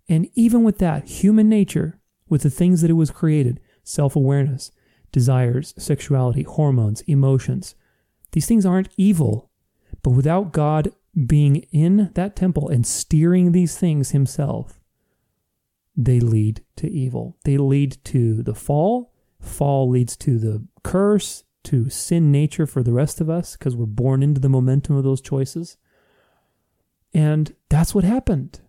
And even with that, human nature, with the things that it was created self awareness, desires, sexuality, hormones, emotions. These things aren't evil, but without God being in that temple and steering these things himself, they lead to evil. They lead to the fall. Fall leads to the curse, to sin nature for the rest of us because we're born into the momentum of those choices. And that's what happened.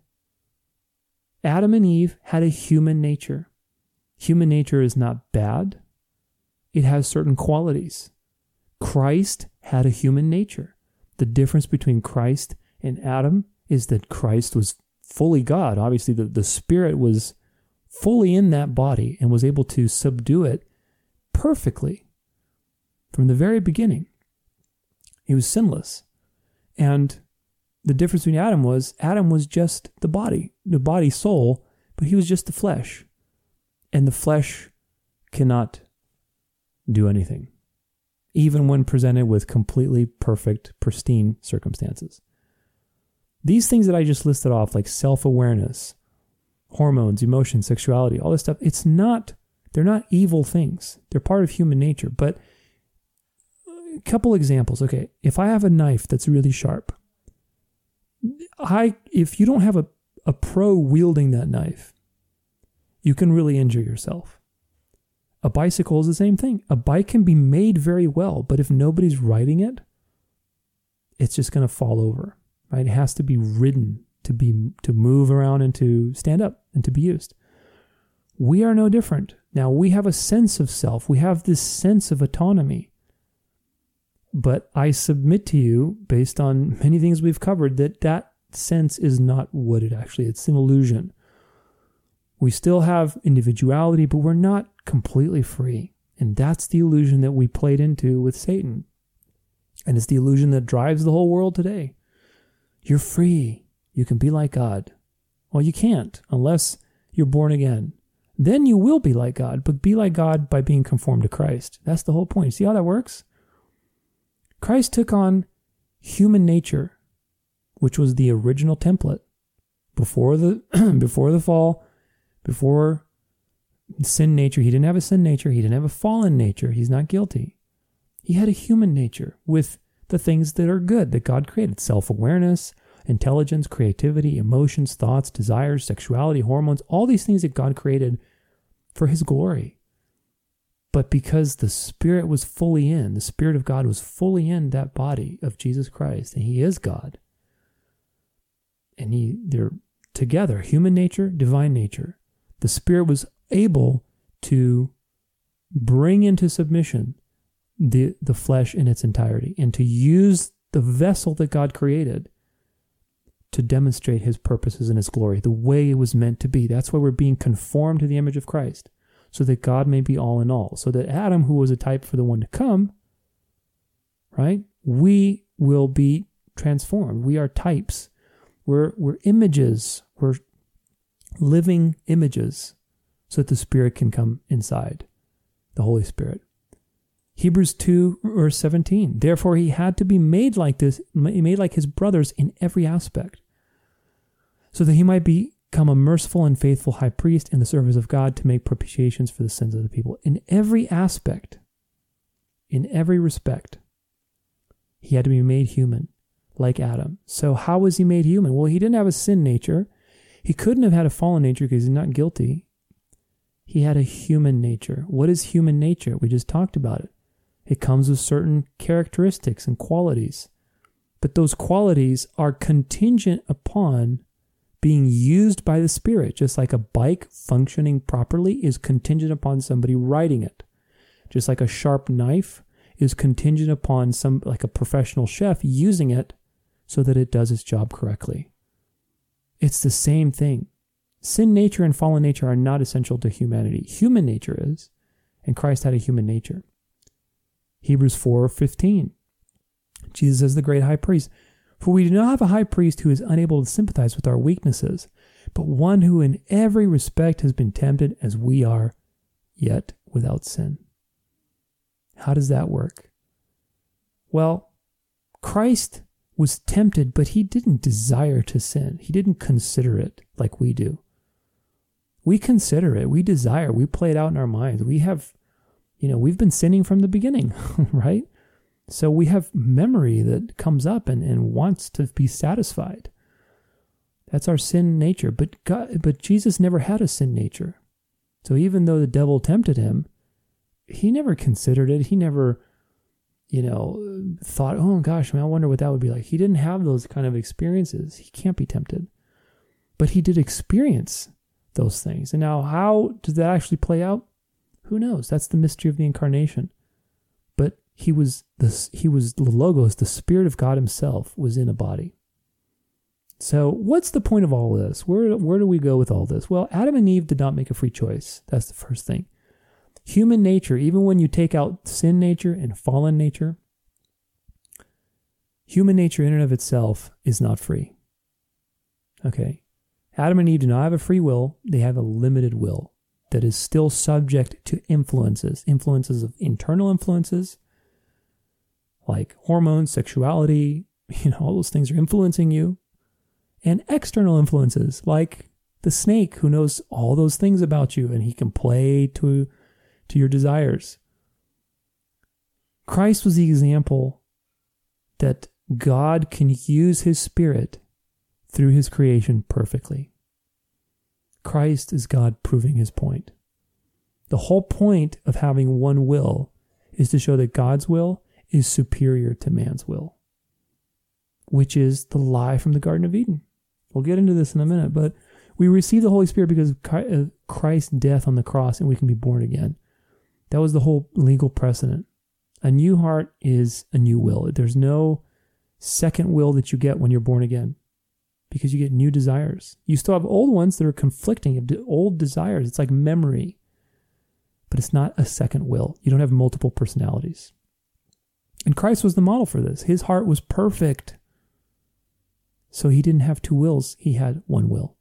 Adam and Eve had a human nature. Human nature is not bad, it has certain qualities. Christ had a human nature. The difference between Christ and Adam is that Christ was fully God. Obviously, the, the Spirit was fully in that body and was able to subdue it perfectly from the very beginning. He was sinless. And the difference between Adam was Adam was just the body, the body soul, but he was just the flesh and the flesh cannot do anything, even when presented with completely perfect, pristine circumstances. These things that I just listed off, like self awareness, hormones, emotions, sexuality, all this stuff, it's not, they're not evil things. They're part of human nature. But a couple examples. Okay, if I have a knife that's really sharp, I if you don't have a, a pro wielding that knife, you can really injure yourself. A bicycle is the same thing. A bike can be made very well, but if nobody's riding it, it's just going to fall over. Right? It has to be ridden to be to move around and to stand up and to be used. We are no different. Now we have a sense of self. We have this sense of autonomy. But I submit to you, based on many things we've covered, that that sense is not what it actually. It's an illusion. We still have individuality, but we're not completely free. And that's the illusion that we played into with Satan. And it's the illusion that drives the whole world today. You're free. You can be like God. Well, you can't unless you're born again. Then you will be like God, but be like God by being conformed to Christ. That's the whole point. See how that works? Christ took on human nature, which was the original template before the before the fall, before sin nature. He didn't have a sin nature. He didn't have a fallen nature. He's not guilty. He had a human nature with the things that are good that God created self awareness, intelligence, creativity, emotions, thoughts, desires, sexuality, hormones, all these things that God created for His glory. But because the Spirit was fully in, the Spirit of God was fully in that body of Jesus Christ, and He is God. And He they're together, human nature, divine nature. The Spirit was able to bring into submission the, the flesh in its entirety and to use the vessel that God created to demonstrate his purposes and his glory the way it was meant to be. That's why we're being conformed to the image of Christ, so that God may be all in all. So that Adam, who was a type for the one to come, right, we will be transformed. We are types. We're, we're images. We're living images so that the Spirit can come inside, the Holy Spirit. Hebrews 2 verse 17. Therefore he had to be made like this, made like his brothers in every aspect, so that he might become a merciful and faithful high priest in the service of God to make propitiations for the sins of the people. In every aspect, in every respect, he had to be made human, like Adam. So, how was he made human? Well, he didn't have a sin nature. He couldn't have had a fallen nature because he's not guilty. He had a human nature. What is human nature? We just talked about it. It comes with certain characteristics and qualities. But those qualities are contingent upon being used by the Spirit, just like a bike functioning properly is contingent upon somebody riding it. Just like a sharp knife is contingent upon some, like a professional chef, using it so that it does its job correctly. It's the same thing. Sin nature and fallen nature are not essential to humanity. Human nature is, and Christ had a human nature. Hebrews 4:15. Jesus is the great high priest for we do not have a high priest who is unable to sympathize with our weaknesses, but one who in every respect has been tempted as we are, yet without sin. How does that work? Well, Christ was tempted, but he didn't desire to sin. He didn't consider it like we do. We consider it, we desire, we play it out in our minds. We have, you know, we've been sinning from the beginning, right? So we have memory that comes up and, and wants to be satisfied. That's our sin nature. But God, but Jesus never had a sin nature. So even though the devil tempted him, he never considered it. He never, you know, thought, oh gosh, man, I wonder what that would be like. He didn't have those kind of experiences. He can't be tempted. But he did experience those things. And now, how does that actually play out? Who knows? That's the mystery of the incarnation But he was the he was the logos the spirit of god himself was in a body so what's the point of all this where where do we go with all this well adam and eve did not make a free choice that's the first thing human nature even when you take out sin nature and fallen nature human nature in and of itself is not free okay adam and eve do not have a free will they have a limited will that is still subject to influences influences of internal influences like hormones, sexuality, you know, all those things are influencing you. And external influences like the snake who knows all those things about you and he can play to to your desires. Christ was the example that God can use his spirit through his creation perfectly. Christ is God proving his point. The whole point of having one will is to show that God's will is superior to man's will, which is the lie from the Garden of Eden. We'll get into this in a minute, but we receive the Holy Spirit because of uh, Christ's death on the cross and we can be born again. That was the whole legal precedent. A new heart is a new will. There's no second will that you get when you're born again because you get new desires. You still have old ones that are conflicting, old desires. It's like memory, but it's not a second will. You don't have multiple personalities. And Christ was the model for this. His heart was perfect. So he didn't have two wills, he had one will.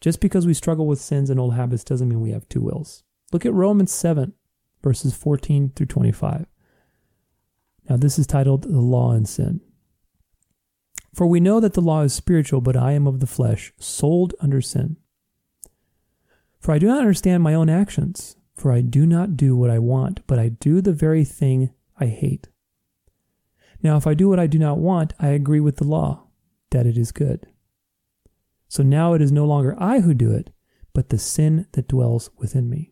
Just because we struggle with sins and old habits doesn't mean we have two wills. Look at Romans 7, verses 14 through 25. Now, this is titled The Law and Sin. For we know that the law is spiritual, but I am of the flesh, sold under sin. For I do not understand my own actions, for I do not do what I want, but I do the very thing I hate. Now, if I do what I do not want, I agree with the law that it is good. So now it is no longer I who do it, but the sin that dwells within me.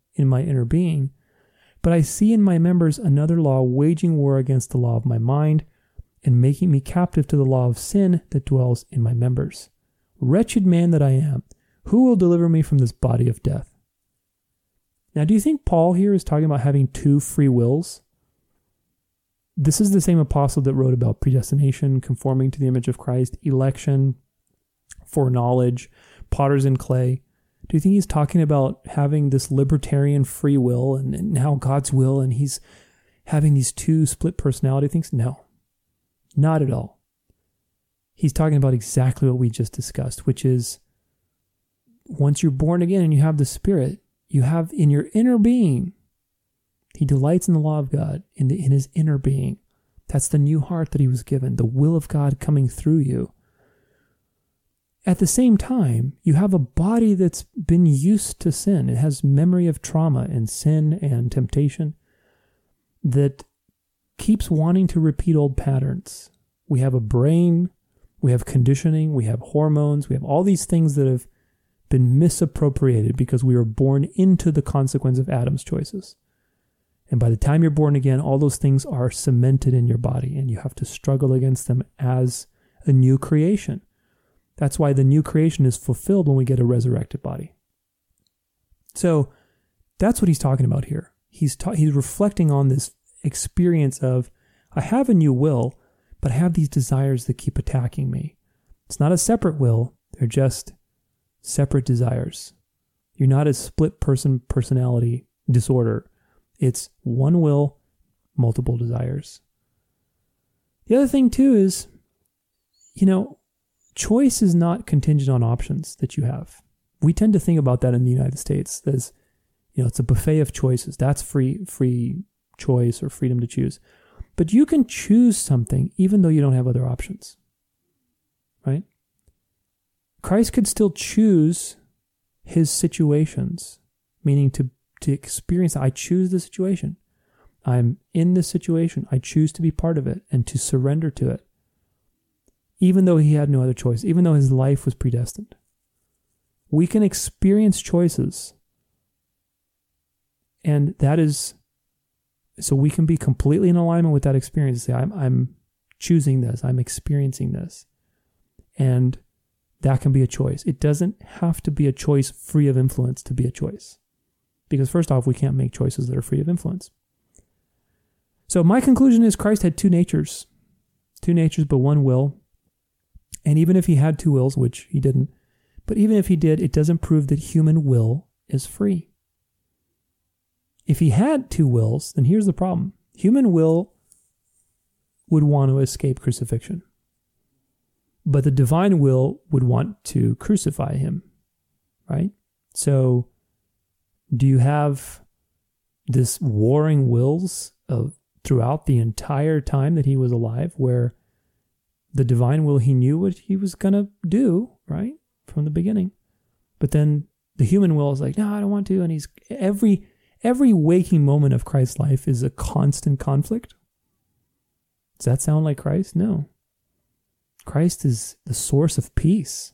in my inner being, but I see in my members another law waging war against the law of my mind and making me captive to the law of sin that dwells in my members. Wretched man that I am, who will deliver me from this body of death? Now, do you think Paul here is talking about having two free wills? This is the same apostle that wrote about predestination, conforming to the image of Christ, election, foreknowledge, potters and clay. Do you think he's talking about having this libertarian free will and, and now God's will and he's having these two split personality things? No, not at all. He's talking about exactly what we just discussed, which is once you're born again and you have the Spirit, you have in your inner being he delights in the law of God in, the, in his inner being. That's the new heart that he was given, the will of God coming through you. At the same time, you have a body that's been used to sin. It has memory of trauma and sin and temptation that keeps wanting to repeat old patterns. We have a brain, we have conditioning, we have hormones, we have all these things that have been misappropriated because we were born into the consequence of Adam's choices. And by the time you're born again, all those things are cemented in your body and you have to struggle against them as a new creation. That's why the new creation is fulfilled when we get a resurrected body. So that's what he's talking about here. He's ta- he's reflecting on this experience of I have a new will, but I have these desires that keep attacking me. It's not a separate will, they're just separate desires. You're not a split person personality disorder. It's one will, multiple desires. The other thing, too, is, you know, choice is not contingent on options that you have. We tend to think about that in the United States as, you know, it's a buffet of choices. That's free, free choice or freedom to choose. But you can choose something even though you don't have other options, right? Christ could still choose his situations, meaning to to experience I choose the situation. I'm in this situation. I choose to be part of it and to surrender to it. Even though he had no other choice, even though his life was predestined. We can experience choices. And that is so we can be completely in alignment with that experience. Say, I'm I'm choosing this, I'm experiencing this. And that can be a choice. It doesn't have to be a choice free of influence to be a choice. Because, first off, we can't make choices that are free of influence. So, my conclusion is Christ had two natures, two natures, but one will. And even if he had two wills, which he didn't, but even if he did, it doesn't prove that human will is free. if he had two wills, then here's the problem human will would want to escape crucifixion, but the divine will would want to crucify him, right? So, do you have this warring wills of throughout the entire time that he was alive, where the divine will he knew what he was going to do, right? From the beginning. But then the human will is like, no, I don't want to. And he's every every waking moment of Christ's life is a constant conflict. Does that sound like Christ? No. Christ is the source of peace.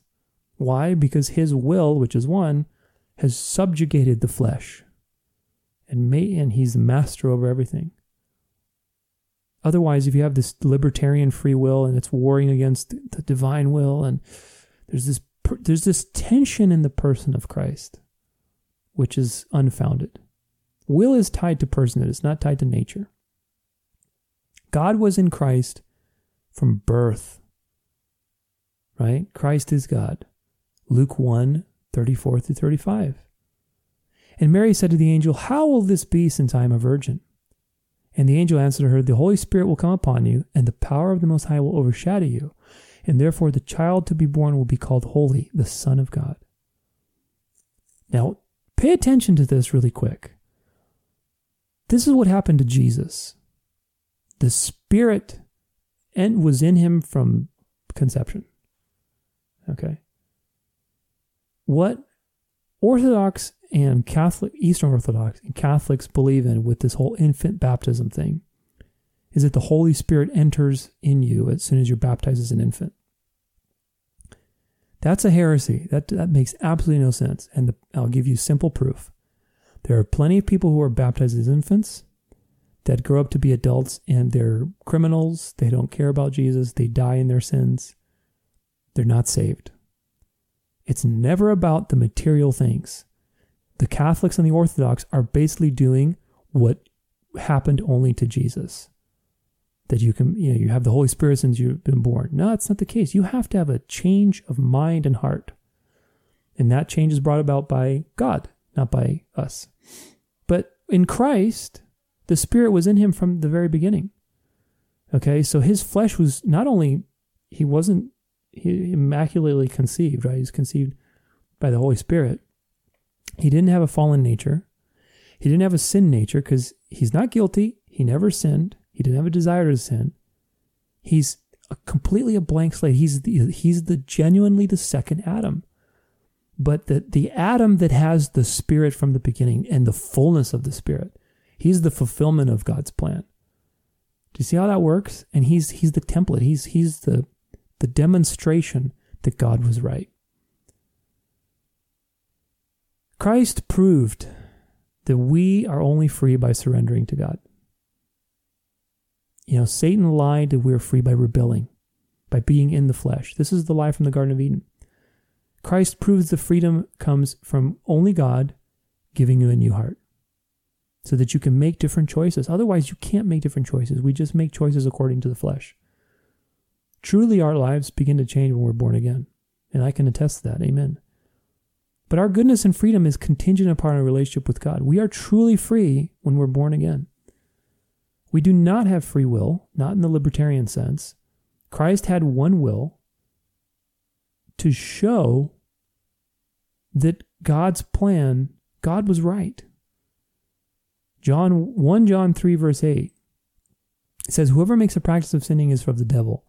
Why? Because his will, which is one, has subjugated the flesh. And may, and he's the master over everything. Otherwise, if you have this libertarian free will and it's warring against the divine will, and there's this there's this tension in the person of Christ, which is unfounded. Will is tied to person; it's not tied to nature. God was in Christ from birth. Right? Christ is God. Luke 1 34 through 35. And Mary said to the angel, How will this be since I am a virgin? And the angel answered her, The Holy Spirit will come upon you, and the power of the Most High will overshadow you. And therefore the child to be born will be called Holy, the Son of God. Now, pay attention to this really quick. This is what happened to Jesus. The Spirit and was in him from conception. Okay. What Orthodox and Catholic, Eastern Orthodox and Catholics believe in with this whole infant baptism thing is that the Holy Spirit enters in you as soon as you're baptized as an infant. That's a heresy. That, that makes absolutely no sense. And the, I'll give you simple proof. There are plenty of people who are baptized as infants that grow up to be adults and they're criminals. They don't care about Jesus. They die in their sins. They're not saved. It's never about the material things the Catholics and the Orthodox are basically doing what happened only to Jesus. That you can, you know, you have the Holy Spirit since you've been born. No, it's not the case. You have to have a change of mind and heart. And that change is brought about by God, not by us. But in Christ, the Spirit was in him from the very beginning. Okay, so his flesh was not only, he wasn't he immaculately conceived, right? He's conceived by the Holy Spirit, he didn't have a fallen nature. He didn't have a sin nature because he's not guilty. He never sinned. He didn't have a desire to sin. He's a, completely a blank slate. He's the, he's the genuinely the second Adam. But the, the Adam that has the Spirit from the beginning and the fullness of the Spirit, he's the fulfillment of God's plan. Do you see how that works? And he's he's the template. He's he's the the demonstration that God was right. Christ proved that we are only free by surrendering to God. You know, Satan lied that we are free by rebelling, by being in the flesh. This is the lie from the Garden of Eden. Christ proves the freedom comes from only God giving you a new heart so that you can make different choices. Otherwise, you can't make different choices. We just make choices according to the flesh. Truly, our lives begin to change when we're born again. And I can attest to that. Amen. But our goodness and freedom is contingent upon our relationship with God. We are truly free when we're born again. We do not have free will, not in the libertarian sense. Christ had one will to show that God's plan, God was right. John 1 John 3 verse 8 says whoever makes a practice of sinning is from the devil.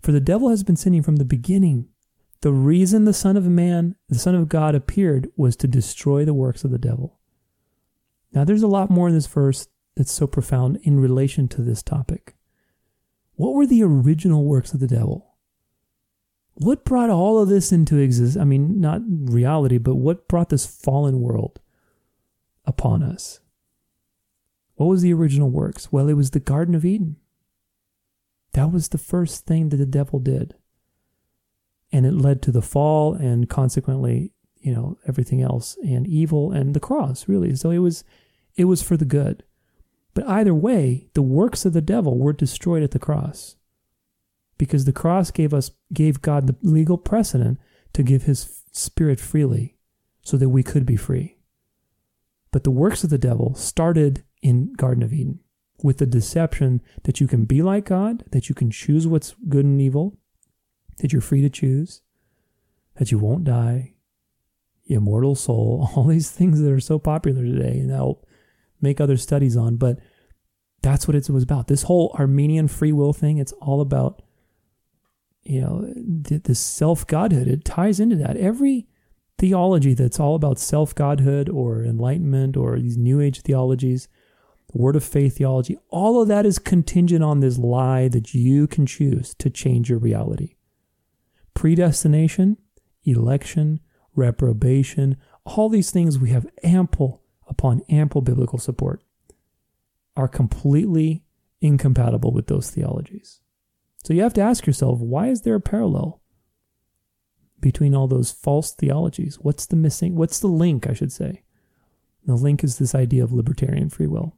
For the devil has been sinning from the beginning. The reason the Son of Man, the Son of God, appeared was to destroy the works of the devil. Now, there's a lot more in this verse that's so profound in relation to this topic. What were the original works of the devil? What brought all of this into existence? I mean, not reality, but what brought this fallen world upon us? What was the original works? Well, it was the Garden of Eden. That was the first thing that the devil did and it led to the fall and consequently you know everything else and evil and the cross really. So it was it was for the good. But either way the works of the devil were destroyed at the cross because the cross gave us gave god the legal precedent to give his spirit freely so that we could be free. But the works of the devil started in Garden of Eden with the deception that you can be like God, that you can choose what's good and evil, that you're free to choose, that you won't die, immortal soul, all these things that are so popular today, and I'll make other studies on, but that's what it was about. This whole Arminian free will thing, it's all about, you know, the self godhood. It ties into that. Every theology that's all about self godhood or enlightenment or these new age theologies, word of faith theology, all of that is contingent on this lie that you can choose to change your reality. Predestination, election, reprobation, all these things we have ample upon ample biblical support are completely incompatible with those theologies. So you have to ask yourself, why is there a parallel between all those false theologies? What's the missing? What's the link, I should say? The link is this idea of libertarian free will.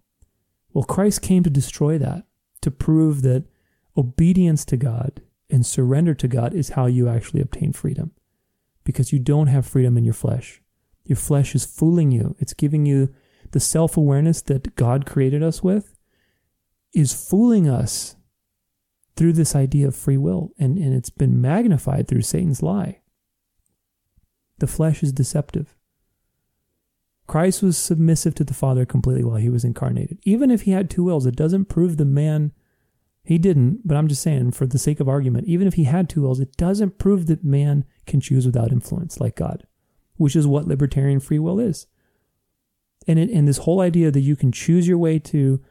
Well, Christ came to destroy that, to prove that obedience to God and surrender to God is how you actually obtain freedom. Because you don't have freedom in your flesh. Your flesh is fooling you. It's giving you the self awareness that God created us with, is fooling us through this idea of free will. And, and it's been magnified through Satan's lie. The flesh is deceptive. Christ was submissive to the Father completely while he was incarnated. Even if he had two wills, it doesn't prove the man. He didn't, but I'm just saying, for the sake of argument, even if he had two wills, it doesn't prove that man can choose without influence like God, which is what libertarian free will is. And, it, and this whole idea that you can choose your way to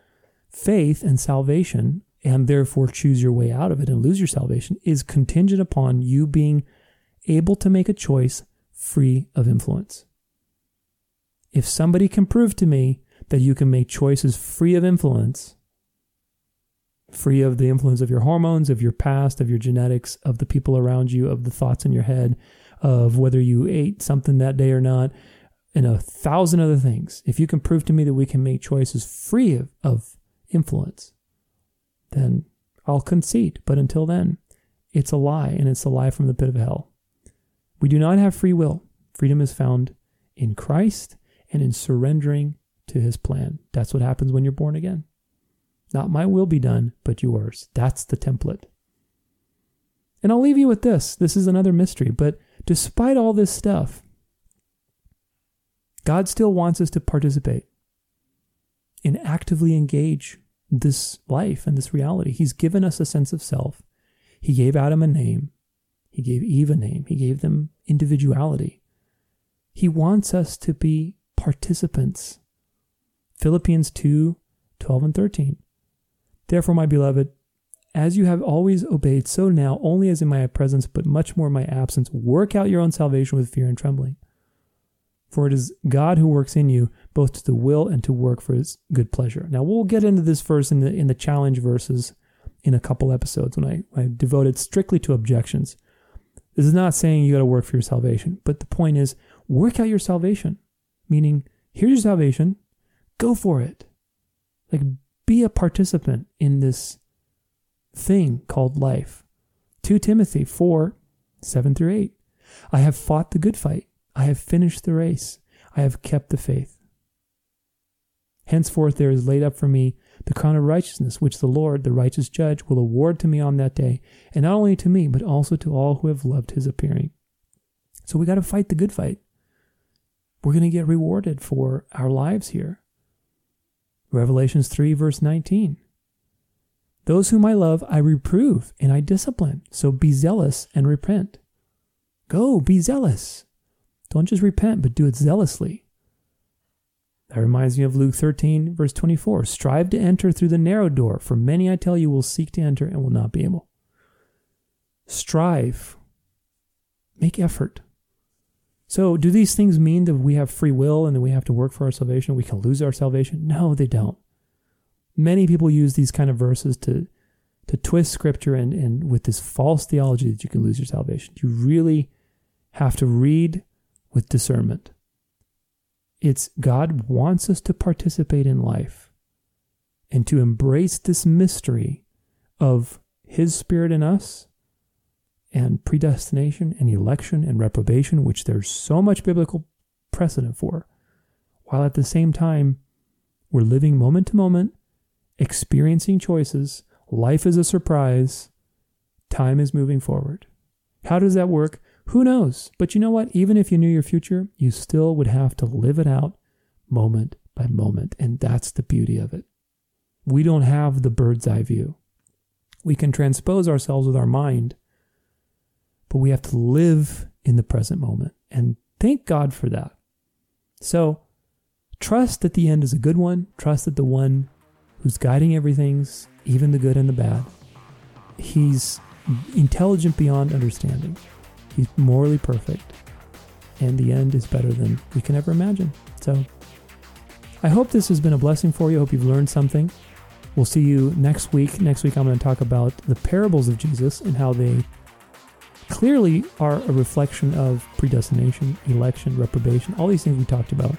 faith and salvation and therefore choose your way out of it and lose your salvation is contingent upon you being able to make a choice free of influence. If somebody can prove to me that you can make choices free of influence, free of the influence of your hormones, of your past, of your genetics, of the people around you, of the thoughts in your head, of whether you ate something that day or not, and a thousand other things. If you can prove to me that we can make choices free of, of influence, then I'll concede. But until then, it's a lie, and it's a lie from the pit of hell. We do not have free will. Freedom is found in Christ and in surrendering to his plan. That's what happens when you're born again. Not my will be done, but yours. That's the template. And I'll leave you with this. This is another mystery. But despite all this stuff, God still wants us to participate and actively engage this life and this reality. He's given us a sense of self. He gave Adam a name. He gave Eve a name. He gave them individuality. He wants us to be participants. Philippians 2 12 and 13. Therefore, my beloved, as you have always obeyed, so now, only as in my presence, but much more in my absence, work out your own salvation with fear and trembling. For it is God who works in you, both to the will and to work for his good pleasure. Now, we'll get into this verse in the, in the challenge verses in a couple episodes when I, I devoted strictly to objections. This is not saying you got to work for your salvation, but the point is work out your salvation, meaning here's your salvation, go for it. Like be a participant in this thing called life. 2 Timothy 4 7 through 8. I have fought the good fight. I have finished the race. I have kept the faith. Henceforth there is laid up for me the crown of righteousness, which the Lord, the righteous judge, will award to me on that day, and not only to me, but also to all who have loved his appearing. So we got to fight the good fight. We're going to get rewarded for our lives here. Revelations 3, verse 19. Those whom I love, I reprove and I discipline. So be zealous and repent. Go, be zealous. Don't just repent, but do it zealously. That reminds me of Luke 13, verse 24. Strive to enter through the narrow door, for many, I tell you, will seek to enter and will not be able. Strive. Make effort. So, do these things mean that we have free will and that we have to work for our salvation? We can lose our salvation? No, they don't. Many people use these kind of verses to, to twist scripture and, and with this false theology that you can lose your salvation. You really have to read with discernment. It's God wants us to participate in life and to embrace this mystery of His Spirit in us and predestination and election and reprobation, which there's so much biblical precedent for. while at the same time, we're living moment to moment, experiencing choices. Life is a surprise. Time is moving forward. How does that work? Who knows? But you know what? Even if you knew your future, you still would have to live it out moment by moment. And that's the beauty of it. We don't have the bird's eye view. We can transpose ourselves with our mind, but we have to live in the present moment. And thank God for that. So trust that the end is a good one. Trust that the one who's guiding everything's even the good and the bad. He's intelligent beyond understanding. He's morally perfect. And the end is better than we can ever imagine. So I hope this has been a blessing for you. I hope you've learned something. We'll see you next week. Next week, I'm going to talk about the parables of Jesus and how they clearly are a reflection of predestination, election, reprobation, all these things we talked about.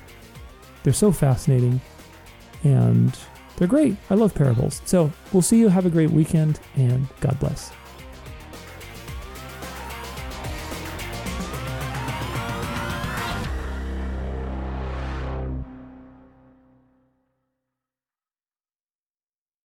They're so fascinating and they're great. I love parables. So we'll see you. Have a great weekend and God bless.